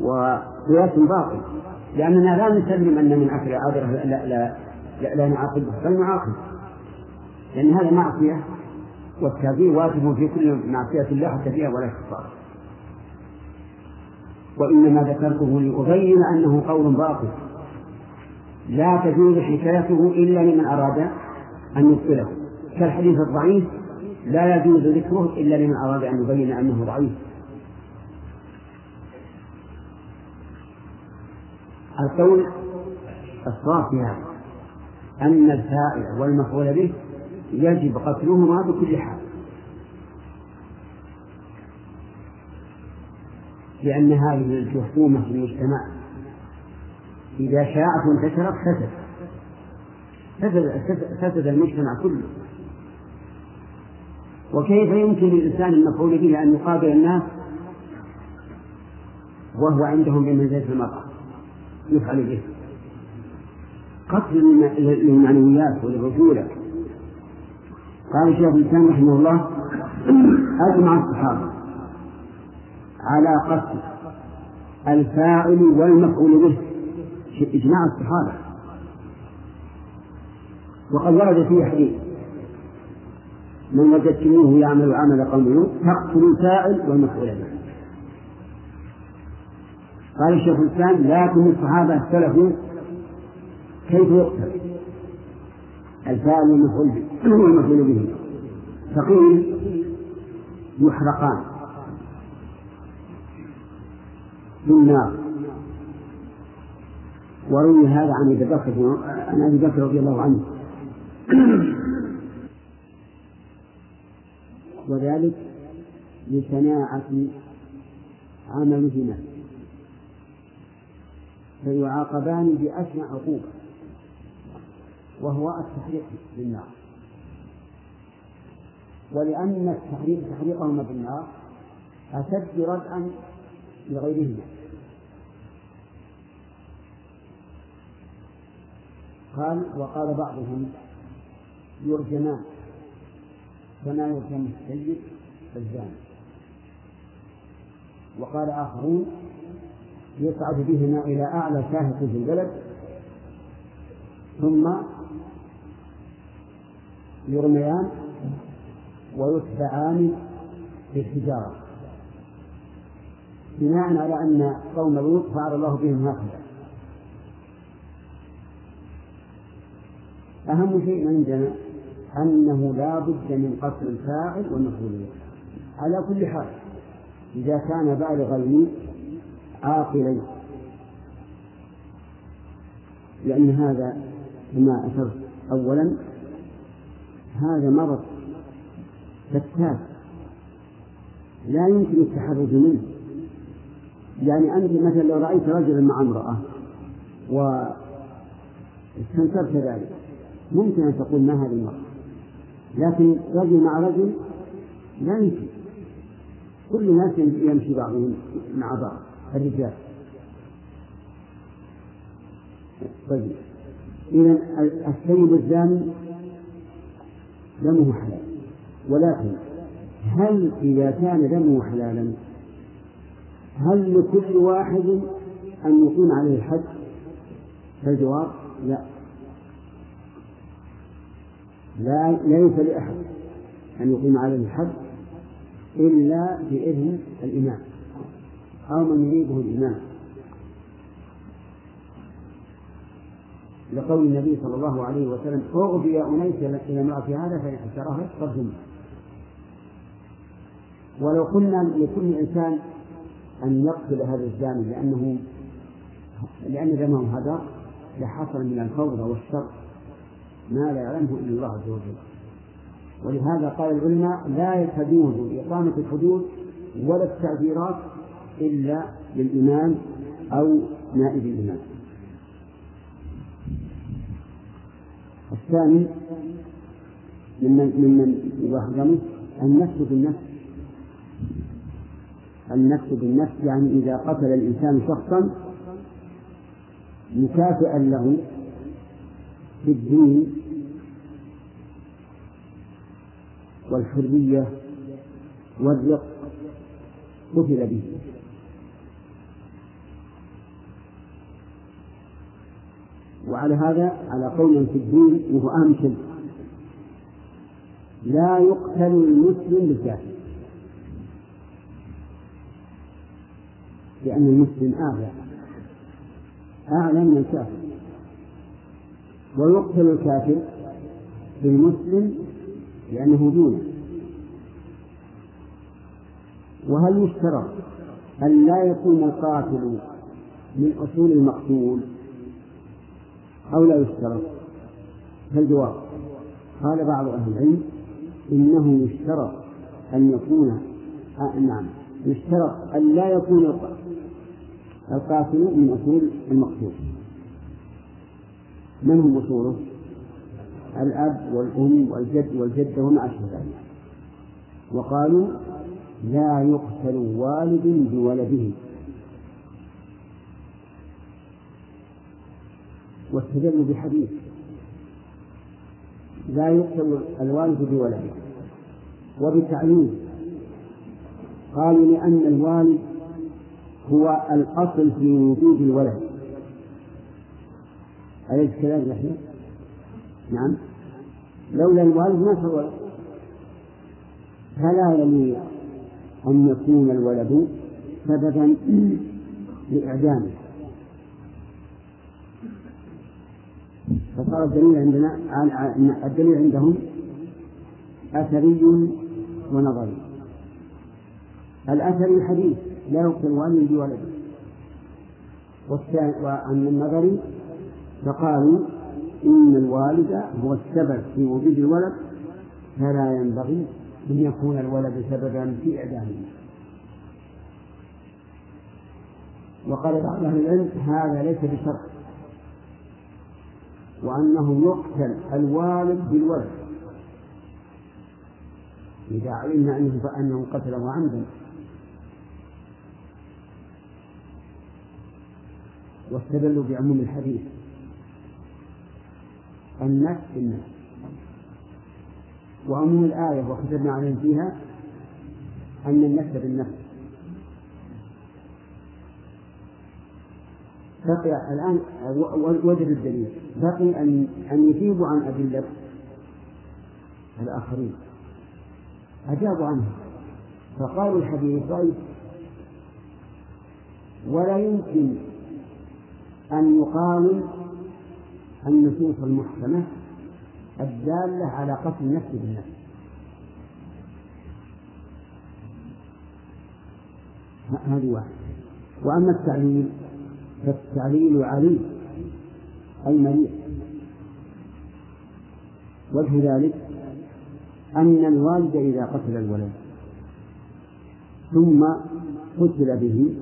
وقياس باطل لأننا لا نسلم أن من أكل عذرة لا لا لا, لا نعاقبه بل نعاقب. لأن هذا معصية والتعذير واجب في كل معصية الله حتى فيها ولا كفارة وإنما ذكرته لأبين أنه قول باطل. لا تجوز حكايته إلا لمن أراد أن يبطله. كالحديث الضعيف لا يجوز ذكره إلا لمن أراد أن يبين أنه ضعيف. القول الصواب في هذا أن الفاعل والمفعول به يجب قتلهما بكل حال. لأن هذه الجحومة في المجتمع إذا شاعت وانتشرت فسد. فسد, فسد المجتمع كله. وكيف يمكن للإنسان المفعول به أن يقابل الناس وهو عندهم بمنزلة المرأة؟ يفعل به. قتل للمعنويات وللرجولة. قال شيخ الإسلام رحمه الله أجمع الصحابة. على قتل الفاعل والمفعول به. إجماع الصحابة. وقد ورد فيه حديث من وجدتموه يعمل عمل قوم لوط فاقتلوا الفاعل والمفعول به. قال الشيخ الإسلام لكن الصحابة اختلفوا كيف يقتل؟ الفاعل والمفعول به فقيل يحرقان بالنار وروي هذا عن أبي بكر عن أبي بكر رضي الله عنه. وذلك لشناعة عملهما. فيعاقبان بأشنع عقوبة. وهو التحريق بالنار. ولأن التحريق تحريقهما بالنار أشد ردعا لغيرهما قال وقال بعضهم يرجمان كما يرجم السيد؟ الزاني. وقال آخرون يصعد بهما إلى أعلى شاهق في البلد ثم يرميان ويتبعان بالحجارة. بناء على أن قوم لوط فعل الله بهم هكذا. أهم شيء عندنا أنه لا بد من قتل الفاعل والمفعول على كل حال إذا كان بالغين عاقلين. لأن هذا كما أشرت أولا هذا مرض فتاك. لا يمكن التحرز منه. يعني أنت مثلا لو رأيت رجلا مع امرأة واستنكرت ذلك ممكن أن تقول ما هذه المرأة؟ لكن رجل مع رجل لا يمكن. كل الناس يمشي بعضهم مع بعض الرجال. طيب. إذا السيد الزاني دمه حلال. ولكن هل إذا كان دمه حلالا هل لكل واحد أن يقيم عليه الحد؟ فالجواب لا. لا ليس لأحد أن يقيم عليه الحد إلا بإذن الإمام. أو من يريده الإمام. لقول النبي صلى الله عليه وسلم أغبي أنيس إلى امرأة هذا فإن حسرها فارجمه. ولو قلنا لكل إنسان أن يقتل هذا الزاني لأنه لأن دمه هذا لحصل من الفوضى والشر ما لا يعلمه إلا الله عز وجل. ولهذا قال العلماء لا تجوز إقامة الحدود ولا التعبيرات إلا للإمام أو نائب الإمام. الثاني ممن ممن يحرم النفس بالنفس النفس بالنفس يعني إذا قتل الإنسان شخصا مكافئا له في الدين والحرية والرق قتل به. وعلى هذا على قول في الدين وهو شيء لا يقتل المسلم بالكافر. لأن المسلم أعلى أعلى من الكافر ويقتل الكافر بالمسلم لأنه دونه. وهل يشترط أن لا يكون القاتل من أصول المقتول؟ أو لا يشترط؟ فالجواب. قال بعض أهل العلم إنه يشترط أن يكون آه نعم يشترط أن لا يكون القاتل من أصول المقتول. من هم أصوله؟ الأب والأم والجد والجدة وما أشبه ذلك وقالوا لا يقتل والد بولده. واستدلوا بحديث. لا يقتل الوالد بولده. وبتعليم. قالوا لأن الوالد هو الأصل في وجود الولد. أليس كذلك يحيى؟ نعم. لولا الوالد ما صار ولد. فلا يليق أن يكون الولد سببا لإعدامه فصار الدليل عندنا الدليل عندهم أثري ونظري. الأثري الحديث. لا يقتل والد بولده وأما النظري فقالوا إن الوالد هو السبب في وجود الولد فلا ينبغي أن يكون الولد سببا في إعدامه. وقال بعض أهل العلم هذا ليس بشرط وأنه يقتل الوالد بالولد. إذا علمنا أنه فأنه قتله عمدا. واستدلوا بعموم الحديث. النفس بالنفس وعموم الآية وكتبنا عليهم فيها أن النفس بالنفس. بقي الآن وجد الدليل. بقي أن أن يجيبوا عن أدلة الآخرين. أجابوا عنه فقالوا الحديث ضعيف. ولا يمكن أن يقاوم النصوص المحكمة الدالة على قتل النفس بالنفس. هذه واحدة. وأما التعليل فالتعليل علي أي مليء وجه ذلك أن الوالد إذا قتل الولد ثم قتل به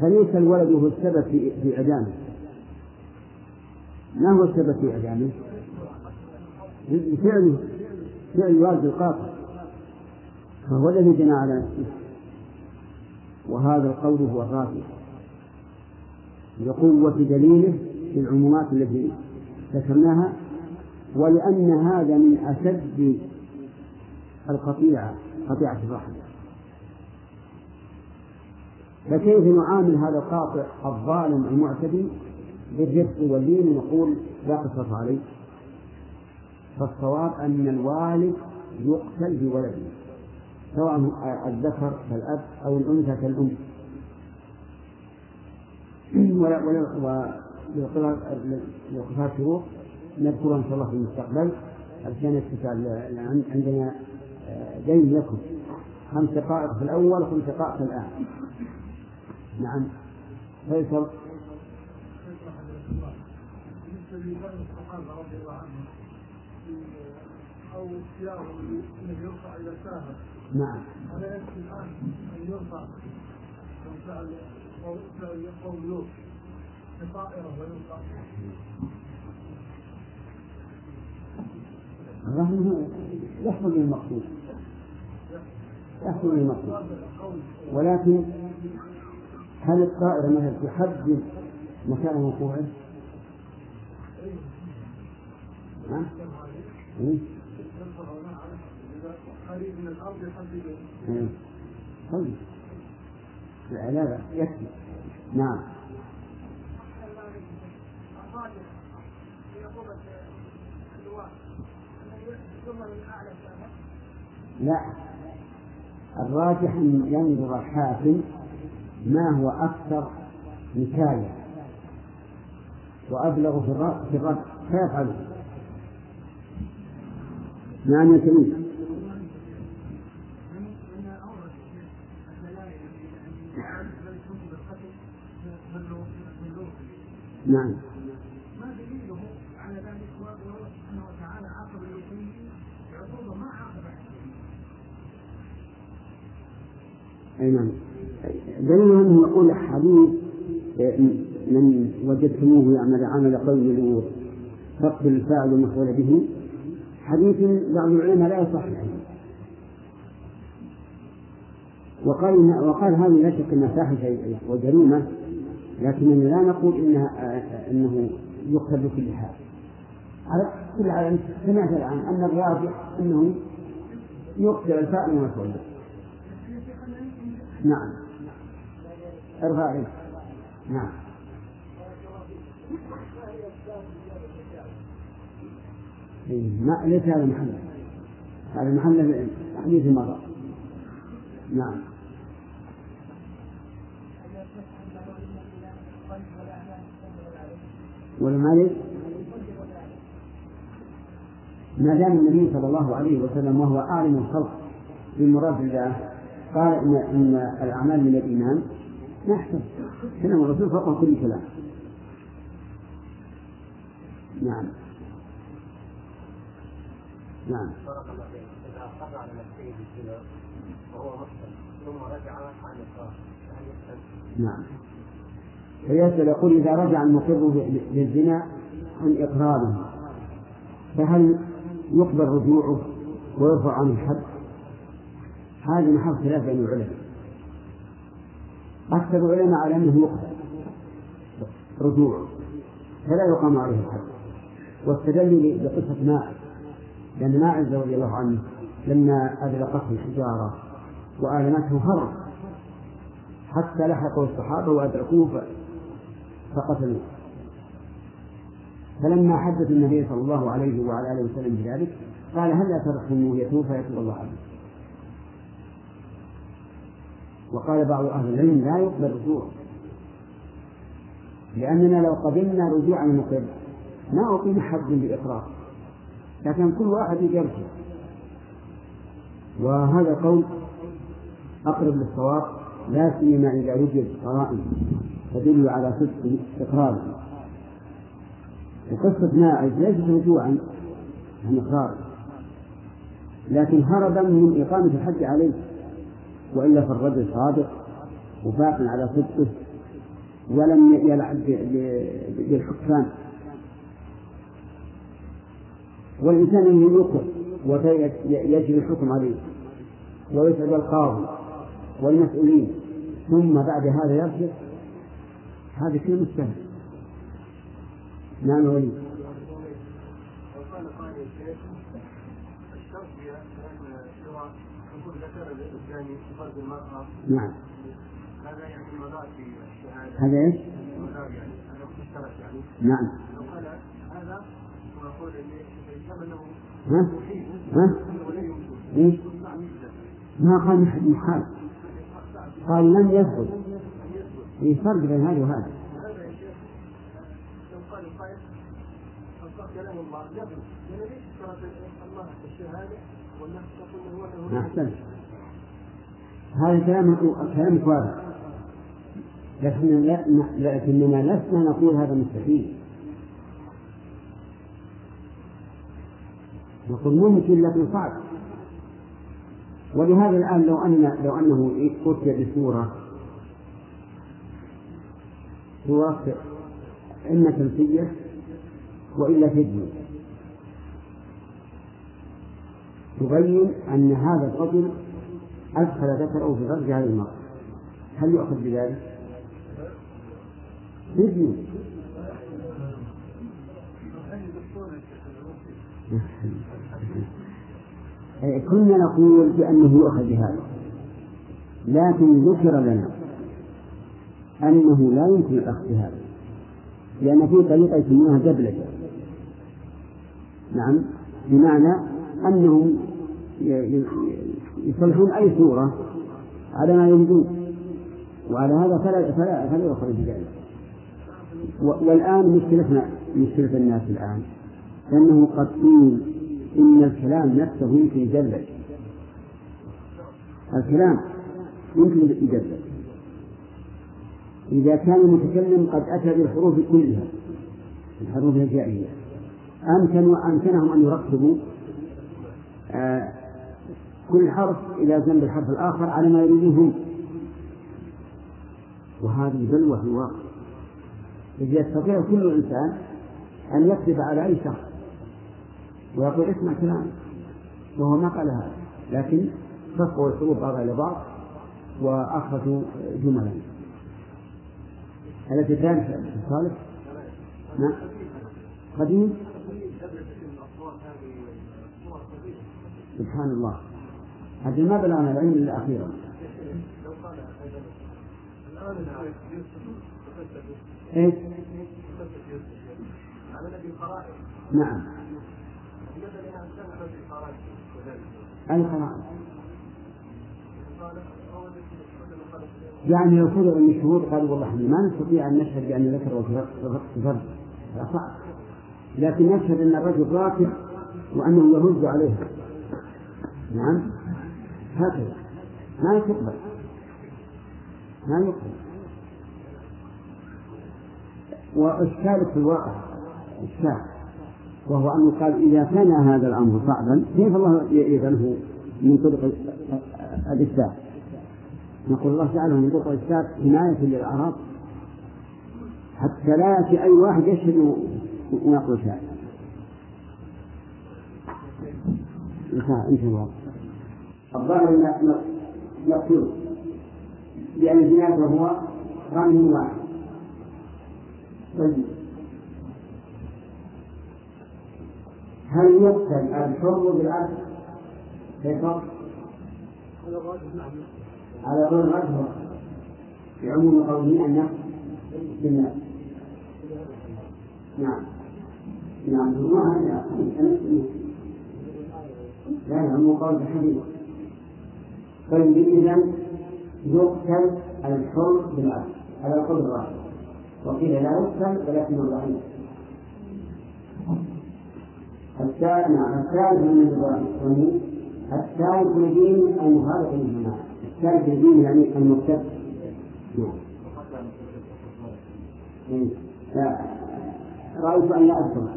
فليس الولد هو السبب في إعدامه ما هو السبب في إعدامه؟ فعله فعل الوالد القاطع. فهو الذي جنى على نفسه. وهذا القول هو الراجح. لقوة دليله في العمومات التي ذكرناها ولأن هذا من أشد القطيعة قطيعة الرحم فكيف نعامل هذا القاطع الظالم المعتدي بالرفق واللين ونقول لا قصص عليه؟ فالصواب أن الوالد يقتل بولده سواء الذكر كالأب أو الأنثى كالأم. ولقصار شروط نذكرها إن شاء الله في المستقبل. عشان عندنا دين لكم. خمس دقائق في الأول وخمس دقائق في الآن نعم. فيصل. الصحابة رضي الله عنهم أو اختيارهم أنه يرفع إلى ساهر نعم. هذا يكفي الآن أن يرفع من فعل فعل قوم لوط بطائرة ويرفع الرهن يحصل المقصود يحصل المقصود ولكن هل الطائرة مثلا تحدد مكان وقوعه؟ ها؟ قريب يحدد لا لا يكفي. نعم. لا. الراجح أن ينظر الحاكم ما هو أكثر نكاية؟ وأبلغ في الرد فيفعله نعم يا سليم نعم. ما دليله على ذلك سبحانه وتعالى عاقب بعقوبه ما أي نعم. دليل انه يقول حديث من وجدتموه يعمل عمل قوم فاقبل الفاعل المفعول به. حديث بعض العلماء لا يصح. وقال وقال هذه لا شك إنها فاحشه وجريمة لكننا لا نقول إنها إنه يقتل بكل حال. على كل حال سمعت الآن أن الراجح إنه يقتل الفاعل المفعول به. نعم. ارفع نعم. ما ليس هذا محل. هذا محل حديث مضى نعم. والملك ما دام النبي صلى الله عليه وسلم وهو أعلم الخلق بمراد الله قال إن الأعمال من الإيمان نحسب كلام الرسول فوق كل كلام. نعم. نعم. إذا على نفسه بالزنا وهو محسن ثم رجع عن الصلاة. نعم. فيسأل يقول إذا رجع المقر للزنا عن إقراره فهل يقبل رجوعه ويرفع عنه الحد؟ هذا محل خلاف بين العلماء أكثر العلماء على أنه يقبل رجوعه فلا يقام عليه الحد. واستدلوا بقصة ماعز. لأن ماعز رضي الله عنه لما أدركته الحجارة وآلمته هرب. حتى لحقوا الصحابة وأدركوه فقتلوه. فلما حدث النبي صلى الله عليه وعلى آله وسلم بذلك قال هل ترحموا يتوب فيتوب الله عليه. وقال بعض أهل العلم لا يقبل رجوع لأننا لو قبلنا رجوع المقر ما أقيم حد بإقرار. لكن كل واحد يرجع وهذا القول أقرب للصواب لا سيما إذا وجد قرائن تدل على صدق إقراره وقصة ماعز ليست رجوعا عن إقراره لكن هربا من إقامة الحج عليه. وإلا فالرجل صادق وباق على صدقه ولم يلعب بالحكام. والإنسان يوقف ويجري الحكم عليه ويسأل القاضي والمسؤولين. ثم بعد هذا يرجع هذا شيء مستهل نعم ولي نعم. هذا يعني المرأة في الشهادة. هذا إيش؟ يعني يعني. نعم. لو قال هذا ونقول أنه ها؟ ها؟ إيش؟ ما قال محال قال لم يثبت. في فرق بين هذا وهذا. كلام الله. الله الشهادة والنفس تقول هو هذا كلام كلام واضح. لكن لكننا لسنا نقول هذا مستحيل. نقول ممكن لكن صعب. ولهذا الآن لو أن لو أنه أتي بسورة سورة إما تمثيلية وإلا فيديو تبين أن هذا الرجل أدخل ذكره في فرج هذه المرأة هل يؤخذ بذلك؟ فيديو كنا نقول بأنه يؤخذ بهذا. لكن ذكر لنا أنه لا يمكن الأخذ بهذا. لأن في طريقة يسمونها دبلجة نعم. بمعنى أنهم يصلحون أي صورة على ما يريدون. وعلى هذا فلا فلا فلا يخرج بذلك. والآن مشكلتنا مشكلة الناس الآن أنه قد قيل إن الكلام نفسه يمكن يجلد الكلام يمكن يجلد إذا كان المتكلم قد أتى بالحروف كلها الحروف الهجائية أمكن أمكنهم أن يركبوا آه كل حرف إلى جنب الحرف الآخر على ما يريدون وهذه بلوى في الواقع. إذ يستطيع كل إنسان أن يكتب على أي شخص ويقول اسمع كلام وهو ما قال هذا لكن صفوا الحروف بعضها إلى بعض وأخرجوا جملا. التي كانت صالح؟ نعم. قديم؟ سبحان الله. هذه ما بلغنا العلم إلا أخيرا؟ نعم. يعني لو أن الشهود قالوا والله ما نستطيع أن نشهد بأن ذكر وفرد لكن نشهد أن الرجل راكب وأنه يهز عليه. نعم. هكذا. ما يقبل. ما يقبل. في الواقع إشكال وهو أنه قال إذا كان هذا الأمر صعبا كيف الله يجعله من طرق الإثبات نقول الله جعله من طرق الإثبات حماية للأعراض حتى لا يأتي أي واحد يشهد ويقول شيء انتهى الوقت. الظاهر مقتول. لأن الجنازة هو رمي واحد. طيب. هل يقتل الحر بالعبد كيف؟ على قول الرجل بعموم قوله النفس بالنفس نعم. نعم. ما لا لا مو قول الحديث طيب إذا يقتل الحر بالعبد على قول الراجح وقيل لا يقتل ولكن ضعيف. الثالث الثالث من إبراهيم الثالث لدين المفارق للجماعة الثالث لدين يعني المرتد نعم. رأيت أن لا أذكر.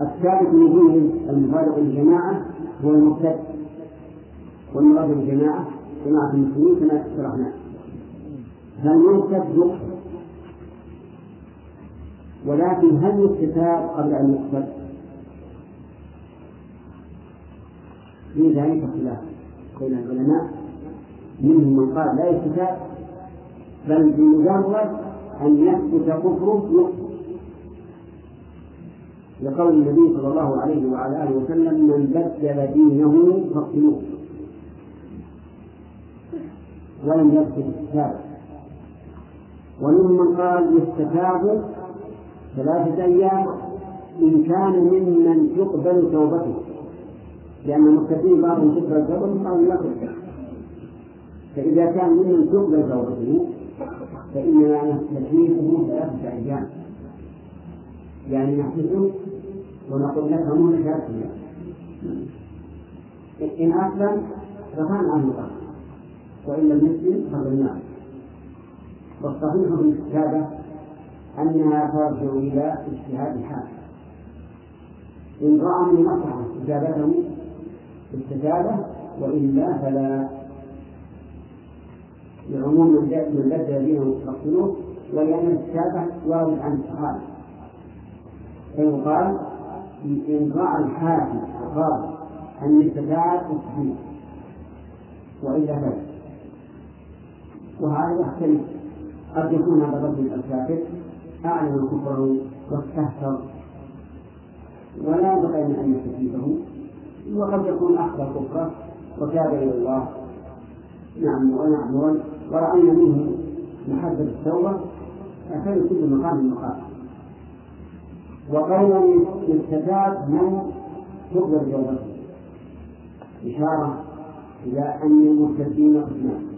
الثالث لدين المفارق للجماعة هو المرتد والمراد بالجماعة جماعة المسلمين كما شرحنا فالمرتد يقتل ولكن هل يستتاب قبل أن يقتل؟ في ذلك خلاف بين العلماء. منهم من قال لا يستتاب بل بمجرد أن يثبت كفره يقتل. لقول النبي صلى الله عليه وعلى آله وسلم من بدل دينه فاقتلوه. ولم يثبت الكتاب. ومنهم من قال يستتاب ثلاثة أيام إن كان ممن تقبل توبته. لأن المتقين بعضهم تقبل توبته وبعضهم لا تقبل فإذا كان ممن تقبل توبته فإننا نستحيله ثلاثة أيام. يعني نحبسه ونقول لك همون ثلاثة أيام إن أسلم رفعنا عنه الأمر وإن لم يسلم فضلناه والصحيح في الكتابة أنها ترجع إلى اجتهاد الحال إن رأى من مصلحة استجابته استجابه وإلا فلا. لعموم من بدل دينه يقتلوه ولأن الاستجابة وارد عن الصحابة. فيقال إن رأى الحاكم وقال أن الاستجابة تصحيح وإلا فلا. وهذا يختلف. قد يكون هذا الرجل الكافر أعلن كفره واستهتر. ولا ينبغي أن يستفيده وقد يكون أخطأ كفره وتاب إلى الله. نعم ونعم. ورأينا منه محبة التوبة ففي كل مقام مقام. وقولا يستتاب من تقبل توبته إشارة إلى أن المرتدين قسمان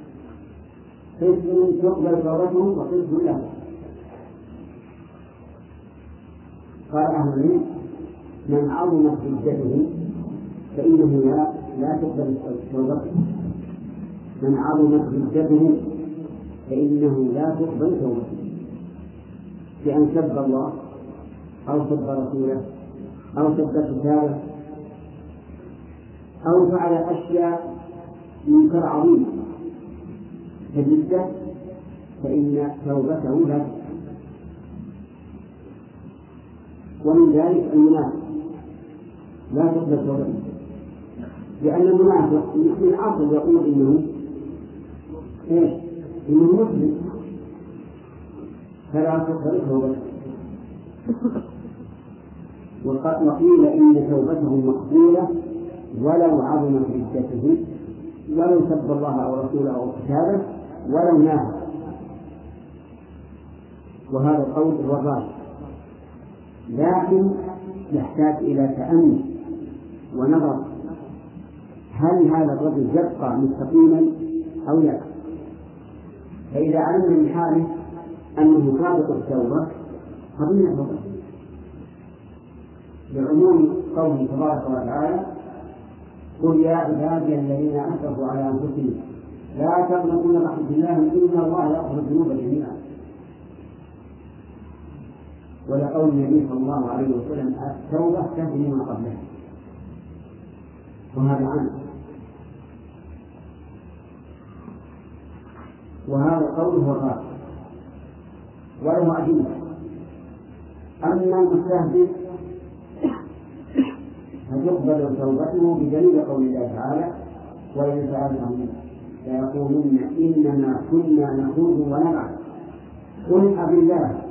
قسم تقبل توبته وقسم لا. قال أهل العلم من عظمت حجته فإنه لا لا تقبل توبته من عظمت حجته فإنه لا تقبل توبته بأن سب الله أو سب رسوله أو سب كتابه أو فعل أشياء منكر عظيم. كالردة فإن توبته لا ومن ذلك المنافق. لا تقبل توبته. لأن المنافق من أصل يقول إنه إيش؟ إنه مسلم. فلا تقبل توبته. وقيل إن توبته مقبولة ولو عظمت عدته ولو سب الله أو رسوله أو كتابه ولو نافق وهذا القول الراجح لكن يحتاج إلى تأمل ونظر. هل هذا الرجل يبقى مستقيما أو لا؟ فإذا علمنا من حاله أنه سابق التوبة قبلنا التوبة لعموم قوله تبارك وتعالى قل يا عبادي الذين أسرفوا على أنفسهم لا تقنطوا من رحمه الله إن الله يغفر الذنوب جميعا. ولقول النبي صلى الله عليه وسلم التوبة تهدم ما قبلها. وهذا عنه وهذا القول هو وله أدلة أما المستهزئ فتقبل توبته بدليل قول الله تعالى؟ وإن سألتهم ليقولن إنما كنا نخوض ونلعب. قل أبي الله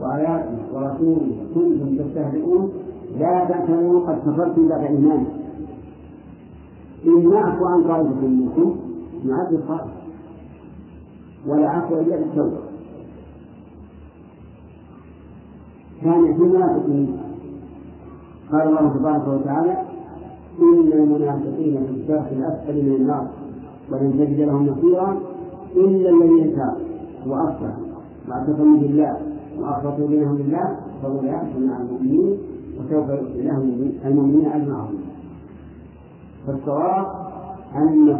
وآياته ورسوله كنتم تستهزئون. لا تعتبروا قد كفرتم بعد إيمانكم. إن نعفو عن طائفة منكم نعذب طائفة ولا عفو إلا بالتوبة. كان في المنافقين قال الله تبارك وتعالى إن المنافقين في الدرك الأسفل من النار. ولن تجد لهم نصيرا إلا الذين تابوا وأصلحوا واعتصموا بالله وأخلصوا دينهم لله فأولئك مع المؤمنين وسوف يؤتي الله المؤمنين أجر فالصواب أن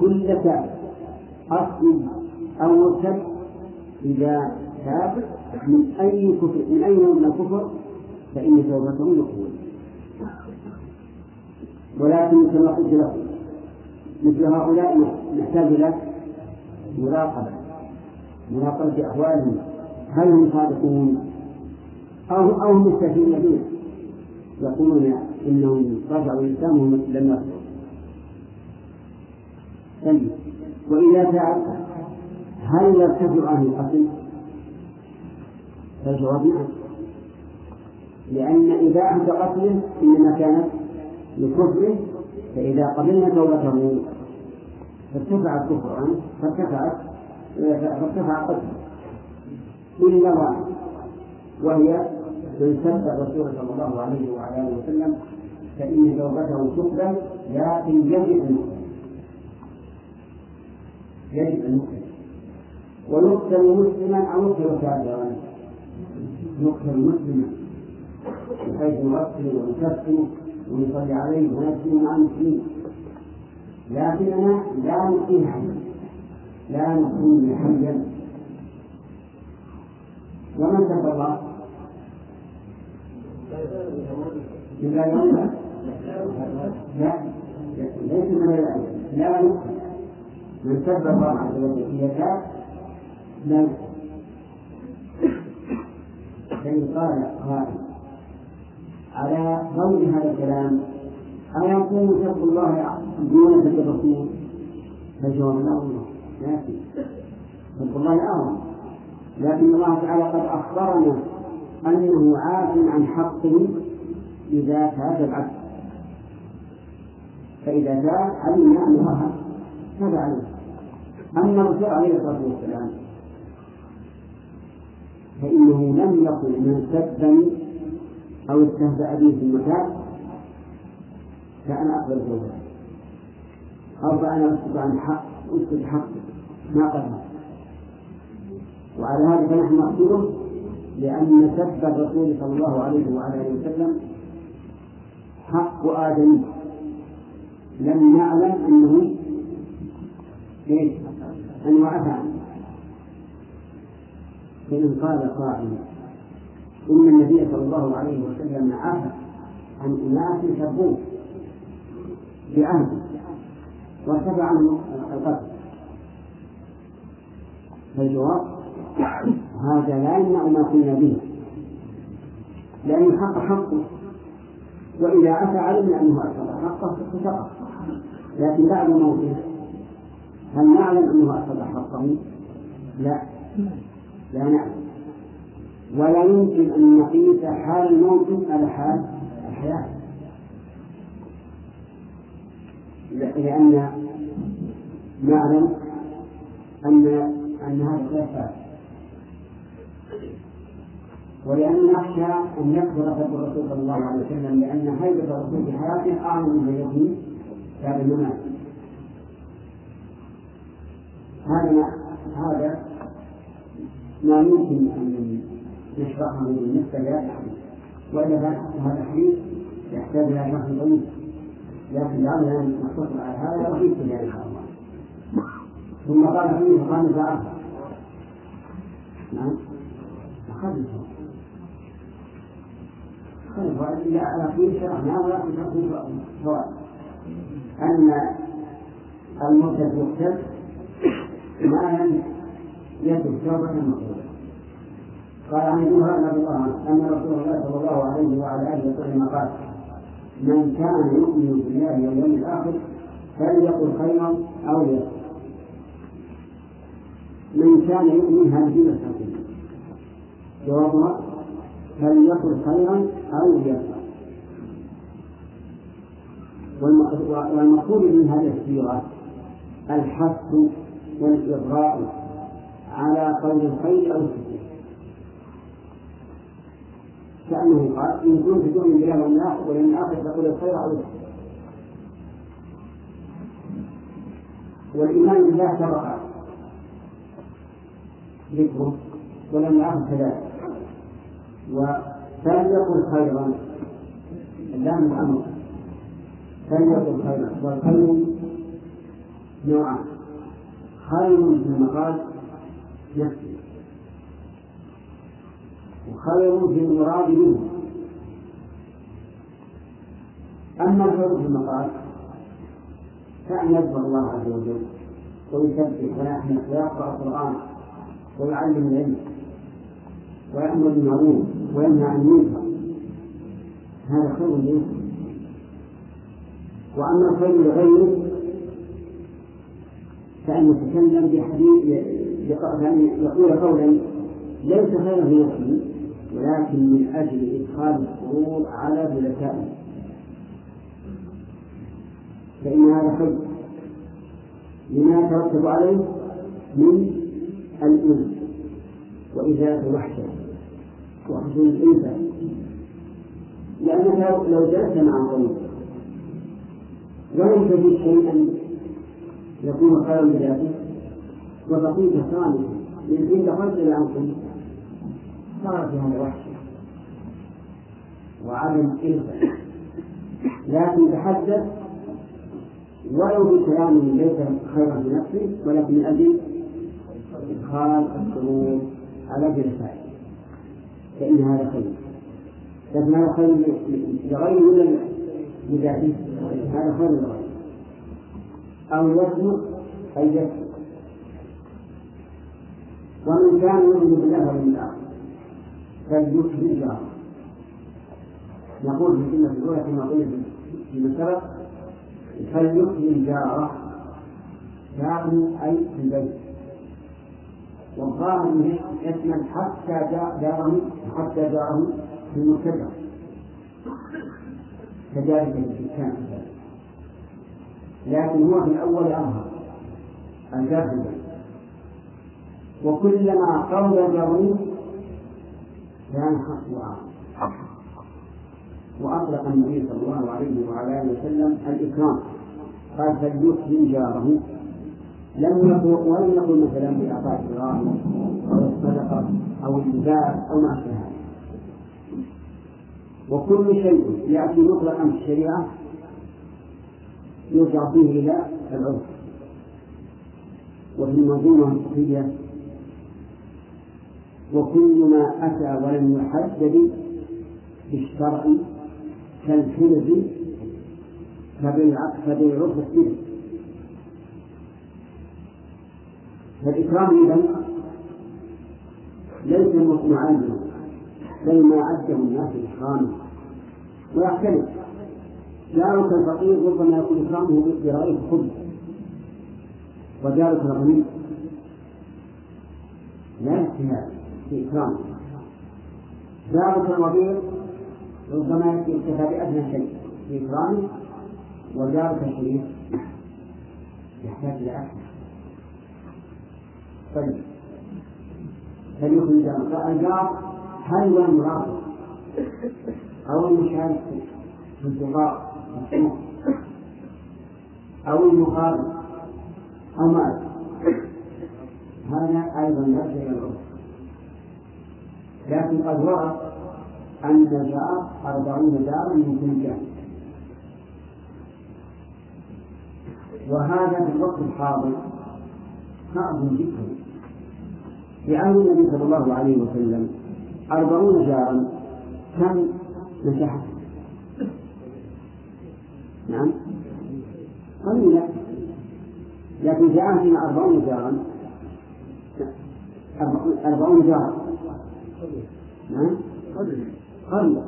كل تاب أصل أو مرتد إذا تاب من أي كفر من أي نوع من الكفر فإن توبته مقبولة ولكن كما قلت لكم مثل هؤلاء نحتاج إلى مراقبة مراقبة أحوالهم. هل هم صادقون؟ أو أو مستفيدين يقولون إنهم رجعوا الإسلام لم يرجعوا. طيب وإذا فعل هل يرتفع عن الأصل؟ فالجواب نعم لأن إباحة قتله إنما كانت لكفره فإذا قبلنا توبته فارتفع الكفر عنه فارتفعت فارتفع قتله إلا واحد وهي من سب الرسول صلى الله عليه وعلى آله وسلم فإن توبته تقبل لكن يجب أن يجب أن ويقتل مسلما أو يقتل كافرا يقتل مسلما بحيث يغسل ويكفن ويصلي عليه ويسلم مع المسلمين. لكننا لا نقيم حيا لا نقيم حيا ومن الله إذا لا ليس من لا من سب الله عز وجل تاب لا فإن قال قائل على قول هذا الكلام أيكون سب الله دون سب الرسول؟ فالجواب لا والله لكن سب الله أعظم لكن الله تعالى قد أخبرنا أنه عاف عن حقه إذا تاب العبد فإذا تاب علمنا أنه تاب عليه أما الرسول عليه الصلاة والسلام فإنه لم يقل من سبني أو استهزأ به في المكان فأنا أقبل توبته أو فأنا أسكت عن حق أسكت حق ما قبل. وعلى هذا فنحن نقتله لأن سب الرسول صلى الله عليه وعلى آله وسلم حق آدمي. لم نعلم أنه إيه؟ أنه عفى عنه فإن قال قائل إن النبي صلى الله عليه وسلم عفى عن أناس سبوه بعهده وارتفع عنه القتل فالجواب هذا لا يمنع ما كنا به. لأن الحق حقه. وإذا عفى علمنا أنه أسقط حقه فسقط. لكن بعد موته هل نعلم أنه أسقط حقه؟ لا. لا نعلم. ولا يمكن أن نقيس حال الموت على حال الحياة. لأن نعلم أن أن هذا القياس ولأن نخشى أن يكثر حب الرسول صلى الله عليه وسلم لأن هيبة الرسول في حياته أعظم من هيبته بعد الممات هذا هذا ما يمكن أن نشرحه بالنسبة لهذا الحديث وإلا هذا الحديث يحتاج إلى شرح طويل لكن لعلنا نختصر على هذا إن شاء الله ثم قال فيه فقال فعل نعم. أخذته أخذته إلا على كل شرحناه ولكن شرح فوائد أن المرتد يقتل ما لم يتب توبة مقبولة قال عن ابن رضي الله عنه أن رسول الله صلى الله عليه وعلى آله وسلم قال من كان يؤمن بالله واليوم الآخر فليقل خيرا أو ليصمت. من كان يؤمن هذه مسألة جوابها فليقل خيرا أو ليصمت. والمقصود من هذه السيرة الحث والإغراء على قول الخير أو السكوت كأنه قال إن كنت تؤمن بالله واليوم الآخر واليوم الآخر فقل الخير أو والإيمان بالله سبق ذكره ولم يعرف كذلك. فليقل خيرا اللام الأمر فليقل خيرا والخير نوعان. خير في المقال نفسه وخير في المراد منه. أما الخير في المقال كأن يذكر الله عز وجل ويسبح ويحمد ويقرأ القرآن ويعلم العلم ويأمر بالمعروف وينهى عن المنكر. هذا خير له وأما الخير لغيره كأن يتكلم بحديث يقول قولا ليس في نفسه ولكن من أجل إدخال السرور على ذلكائه فإن هذا خير. لما يترتب عليه من الإنس وإزالة الوحشة وحصول الإنسة لأنك لو جلست مع قوم ولم تجد شيئا يكون خيرا بذاته وبقيت صامتا من حين دخلت إلى أنفسك صار في هذا وحشة وعدم إنسة لكن تحدث ولو بكلام ليس خيرا لنفسه ولكن من أجل إدخال السرور على جلسائه فإن هذا خير. لكن هذا خير لغيره ولا لذاته؟ هذا خير لغيره. أو يسلك أي ومن كان يؤمن بالله واليوم الآخر. فليكرم جاره نقول في الكلمة الأولى كما قلنا فيما سبق فليكرم جاره جاره أي في البيت. والظاهر انه يشمل حتى جاره حتى جاره في المرتفع كذلك الإنسان لكن هو في الأول أظهر الجار وكلما قرب الجار كان حق وأطلق النبي صلى الله عليه وعلى آله وسلم الإكرام. قال فليكرم جاره. لم يقل ولم يقل مثلا بإعطاء الدراهم أو الصدقة أو الزكاة أو ما أشبه هذا. وكل شيء يأتي مطلقا في الشريعة يرجع فيه إلى العرف. وفي المنظومة الفقهية وكل ما أتى ولم يحدد بالشرع كالحلف فبالعرف السلف فالإكرام إذا ليس معينا بل ما عده الناس إكراما. ويختلف. جارك الفقير ربما يكون إكرامه برغيف خبز وجارك الغني لا اجتهاد. في إكرامه جارك الوبير ربما يكتفى بأدنى شيء في إكرامه وجارك الشريف يحتاج إلى أكثر طيب. فليكن الجار الجار هل هو المرافق أو المشارك في الدعاء أو المقابل أو ما هذا أيضا يرجع إلى العرف لكن قد ورد أن الجار أربعين دارا من كل جانب وهذا في الوقت الحاضر صعب جدا عهد النبي صلى الله عليه وسلم أربعون جارا كم مساحة نعم. قليلة لكن في عهدنا أربعون جارا أربعون جارا نعم؟ قليلة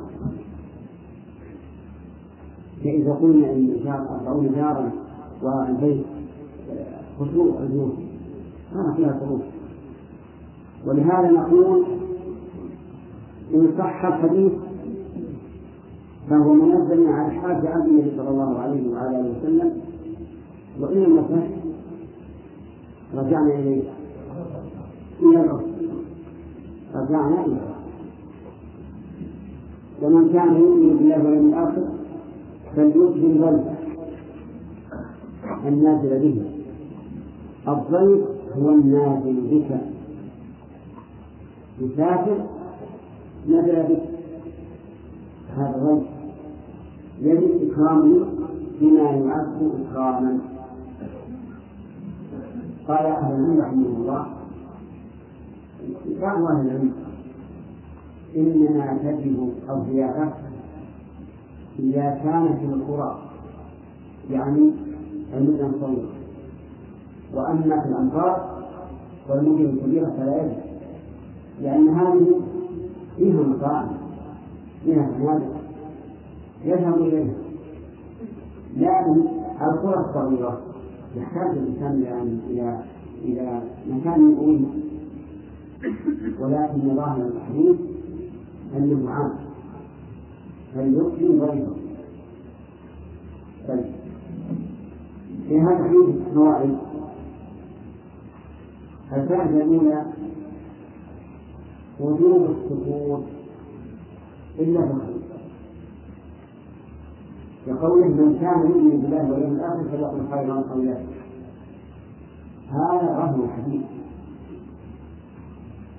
فإذا قلنا إن أربعون جارا والبيت خشوع عزوم ما فيها خروج ولهذا نقول إن صح الحديث فهو منزل على حاج عبد النبي صلى الله عليه وعلى آله وسلم وإن لم رجعنا إليه. إلى العرف رجعنا إلى ومن كان يؤمن بالله واليوم الآخر فليكرم ضيفه النازل به. الضيف هو النازل بك. مسافر نزل بك. هذا ضيف يجب إكرامه بما يعد إكراما. قال أهل العلم رحمه الله بعض أهل العلم. إنما تجب الضيافة إذا كان في القرى يعني المدن الصغيرة وأما في الأمطار والمدن الكبيرة فلا يجب لأن هذه فيها مطاعم فيها فنادق يذهب إليها. لكن القرى الصغيرة يحتاج الإنسان إلى إلى مكان يقوم ولكن ظاهر الحديث أنه عام فليكرم ضيفه طيب. في هذا الحديث فوائد الفائدة الأولى وجوب السكوت إلا في الخير. كقوله من كان يؤمن بالله واليوم الآخر فليقل خيرا أو لا. هذا رهن الحديث.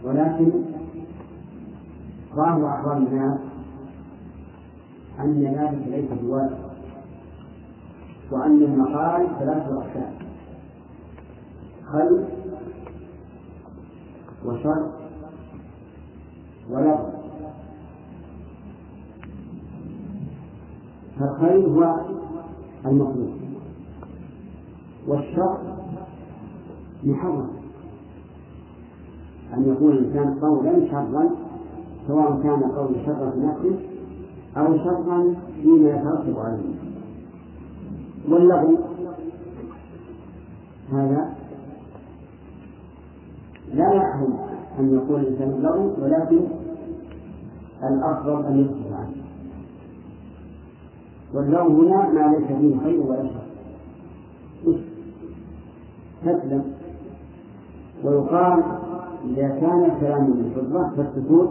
ولكن ظاهر أحوال الناس أن ذلك ليس بواجب وأن المقال ثلاثة أقسام خير وشر ولغو فالخير هو المطلوب والشر محرم. أن يكون الإنسان قولا شرا سواء كان قول شرا في نفسه أو شرا فيما يترتب عليه. واللغو هذا لا يحرم أن يقول الإنسان اللغو ولكن الأفضل أن يسكت عنه. واللغو هنا ما ليس فيه خير ولا شر. تسلم ويقال إذا كان الكلام من فضة فالسكوت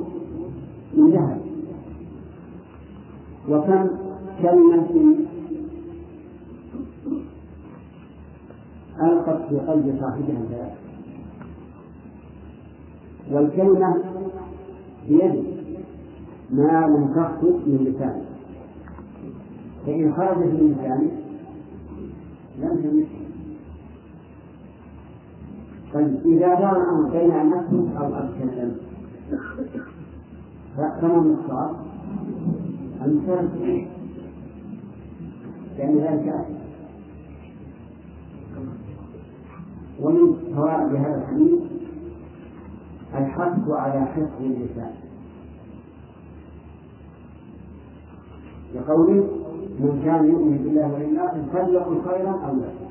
من ذهب. وكم كلمة ألقت في قلب صاحبها البيان والكلمة بيد ما لم تخرج من لسانه فإن خرجت من لسانه لم تمسه طيب إذا دار الأمر بين أن أسكت أو أتكلم. الصواب أن ترك لأن ذلك ومن فوائد هذا الحديث الحث على حفظ اللسان لقوله من كان يؤمن بالله واليوم الآخر فليقل خيرا أو لا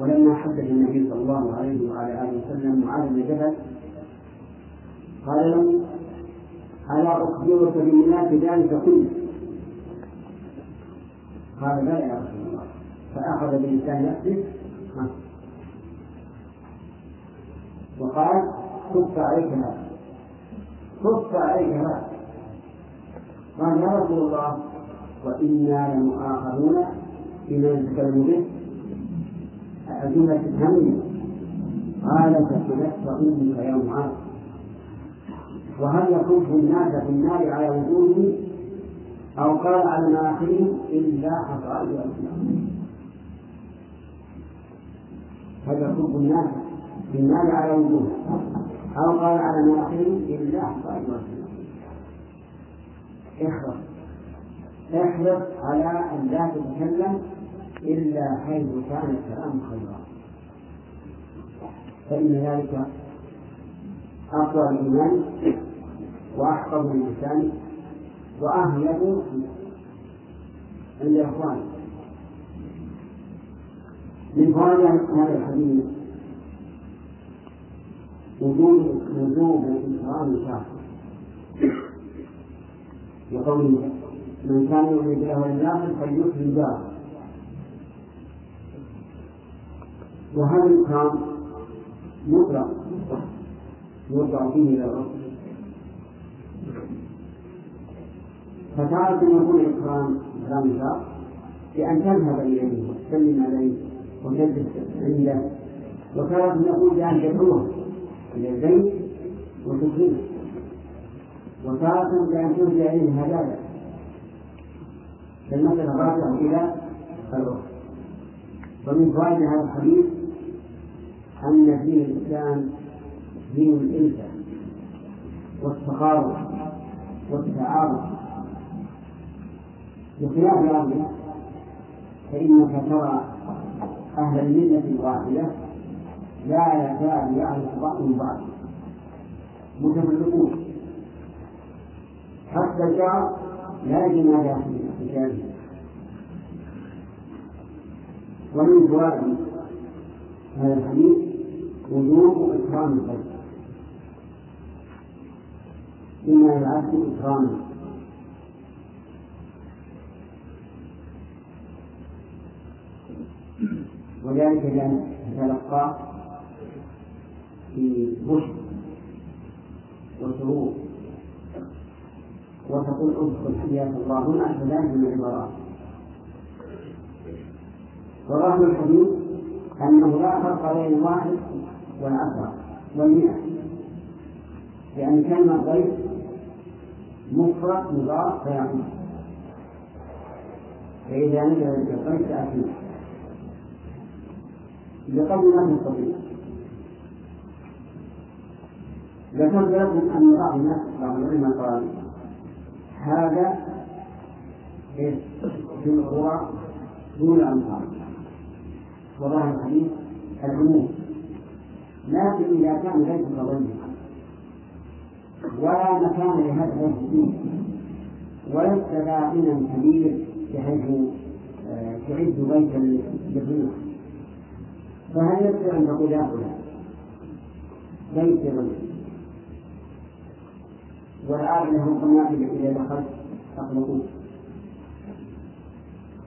ولما حدث النبي صلى الله عليه وعلى آله وسلم معاذ بن جبل قال له ألا أخبرك بالناس ذلك كله؟ قال لا يا رسول الله فأخذ بلسان نفسه. وقال كف عليك هذا كف عليك هذا. قال يا رسول الله وإنا لمؤاخذون بما نتكلم به الجملة الثانية قال فحدثت أمك يا معاذ. وهل يكون الناس في النار على وجوههم؟ أو قال على مناخرهم إلا حصائد ألسنتهم هل يكون الناس في النار على وجوههم؟ أو قال على مناخرهم إلا حصائد ألسنتهم احرص. احرص على أن لا تتكلم إلا حيث كان الكلام خيرا. فإن ذلك أقوى الإيمان وأحفظ للإنسان وأهيب عند إخوانه. من فوائد هذا الحديث وجود وجوب إكرام الكافر وقوله من كان يريد له الناصر فليكرم داره وهذا الإكرام مطلق يوضع فيه إلى الرسل فتارة يكون الإكرام إكرام شرط بأن تذهب إليه وتسلم عليه وتجلس عنده. وتارة يكون بأن تدعوه إلى البيت وتكرمه وتارة بأن تهدي إليه هدايا فالمسألة راجعة إلى الرسل ومن فوائد هذا الحديث أن دين الإسلام دين الإلفة والتقارب والتعارف بخلاف الأرض فإنك ترى أهل الملة الواحدة لا يكاد يعرف بعضهم بعضا متفرقون. حتى الجار لا يجد ما كتابه ومن فوائد هذا الحديث وجوب إكرام الضيف مما يعد إكراما وذلك لأن تلقى في بشر وسرور وتقول ادخل حياك الله. هنا كذلك من العبارات وظاهر الحديث أنه لا فرق بين الواحد والعشرة والمئة. لأن كلمة ضيف مفرد مضاف فيعود فإذا نزل الضيف تأتيه لقول ما تستطيع ذكرت لكم أن بعض الناس بعض العلماء قال هذا في القرى دون الأمصار وظاهر الحديث العموم. لكن إذا كان بيتك ضيقا ولا مكان لهذا فيه ولست باطنا كبير بحيث آه، تعد بيتا للضيوف فهل يصير أن تقول يا فلان بيت رجل والآن لهم قنابل إذا دخلت تخلقون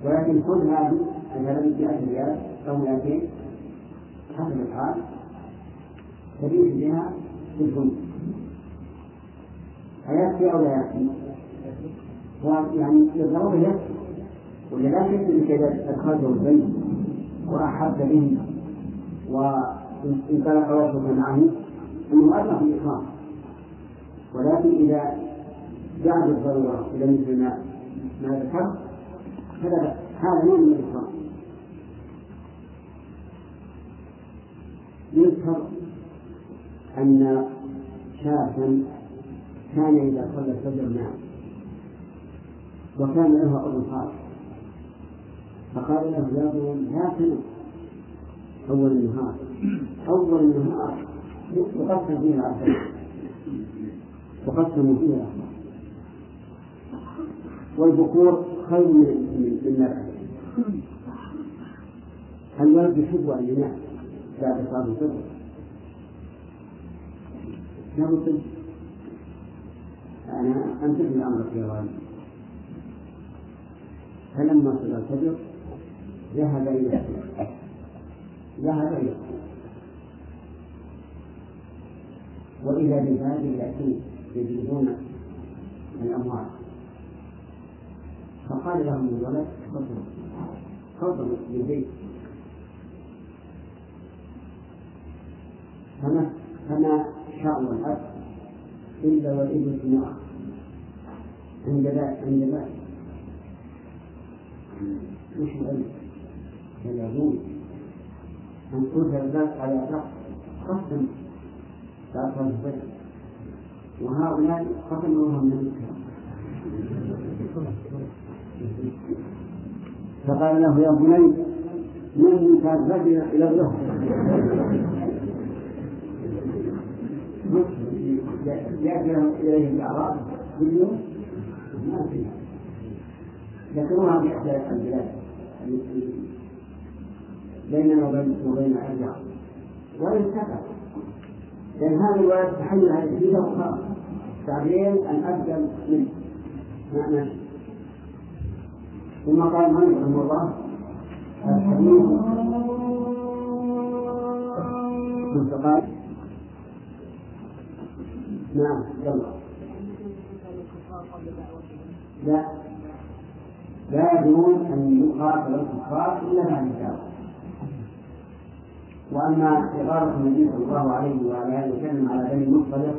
ولكن خذ هذه مثلا مئة ريال أو مئتين حسب الحال تبيع بها بالفلوس أيكفي أو لا يكفي؟ يعني للضرورة يكفي ولا لا شك أنك إذا أدخلته البيت وأحب به وانطلق وصفا معه أنه أبلغ الإكرام ولكن إذا جاء بالضرورة إلى مثل ما ما ذكرت هذا هذا نوع من الإكرام يذكر أن شابا كان إذا صلى الفجر نام وكان له أبو خالد فقال له يا بني لا تنم أول النهار أول النهار يقسم فيه العشاء وقسموا فيه الأخبار والبكور خير من النبع الولد يحب أن ينام بعد صلاة الفجر. أنا لأمرك يا فلما صلى الفجر ذهب إلى ذهب إلى وإذا بهذه يأتون يجلبون الأموال. فقال قال لهم الولد تفضلوا تفضلوا بالبيت فما فما شاء الأب إلا والابن في النار عند ذلك عند ذلك مش الأب يجوز أن تنزل الناس على شخص قسم تأثر البيت وهؤلاء قتلوهم من الكلام فقال له يا بني من كان رجل إلى الظهر ياتي اليه الاعراب باليوم ما فيها ذكروها في احدى البلاد بيننا وبين ارجع ولم تفعل لأن هذا الولد تحمل هذه الجيزه وخاف تعبير ان ابدل منه معنى ثم قال من رحمه الله الحديث نعم يلا. لا. لا يجوز أن يقاتل الكفار إلا بعد الدعوة وأما إغارة النبي صلى الله عليه وعلى آله وسلم على بني المصطلق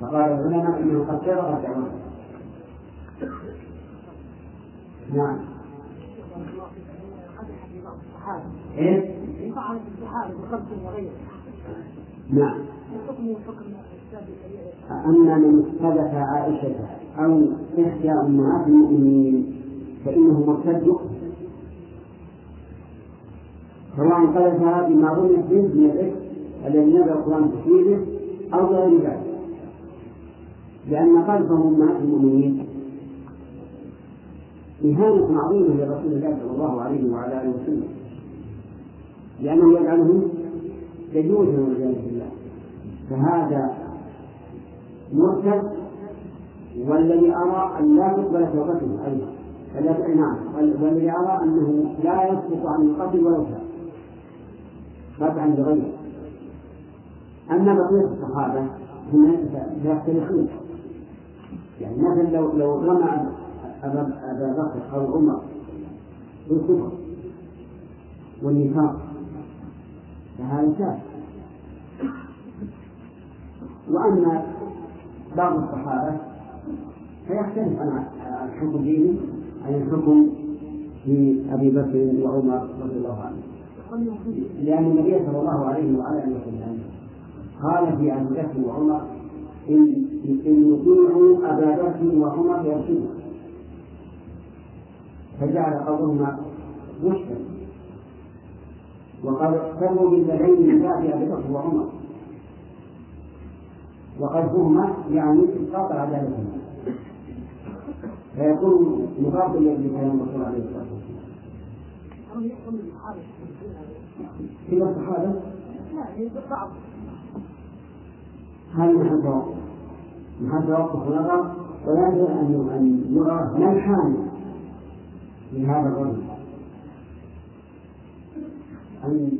فقال العلماء إنه قد سبق دعوته نعم. وغيره. نعم. أما من استهدف عائشة أو إحدى أمهات المؤمنين فإنه مرتد. سواء قذفها بما رمت به من الإثم الذي نزل القرآن تفسيره أو غير ذلك. لأن قلبهم أمهات المؤمنين. إهانة عظيمة لرسول الله صلى الله عليه وعلى آله وسلم. لأنه يجعلهم يجوزا والعياذ بالله فهذا مرتد والذي أرى أن لا تقبل توبته أيضا. نعم. والذي أرى أنه لا يسقط عن القتل ولو كان قطعا بغيره أما بقية الصحابة هم يختلفون. يعني مثلا لو لو رمى أبا بكر أو عمر بالكفر والنفاق فهذا شاذ. وأما بعض الصحابة فيختلف عن الحكم الديني عن الحكم في أبي بكر وعمر رضي الله عنه. لأن النبي صلى الله عليه وعلى آله وسلم قال في أبي بكر وعمر إن إن يطيعوا أبا بكر وعمر يرشدوا فجعل قولهما مشكل وقد اقتروا بالذين من بعد أبي بكر وعمر. وقذفهما يعني إسقاط عدالتهما فيكون مقابل لكلام الرسول عليه الصلاة والسلام. كلا الصحابة؟ لا هل محل محل توقف نظر ولا يجوز أن أن يرى ما الحامل من هذا الرجل أن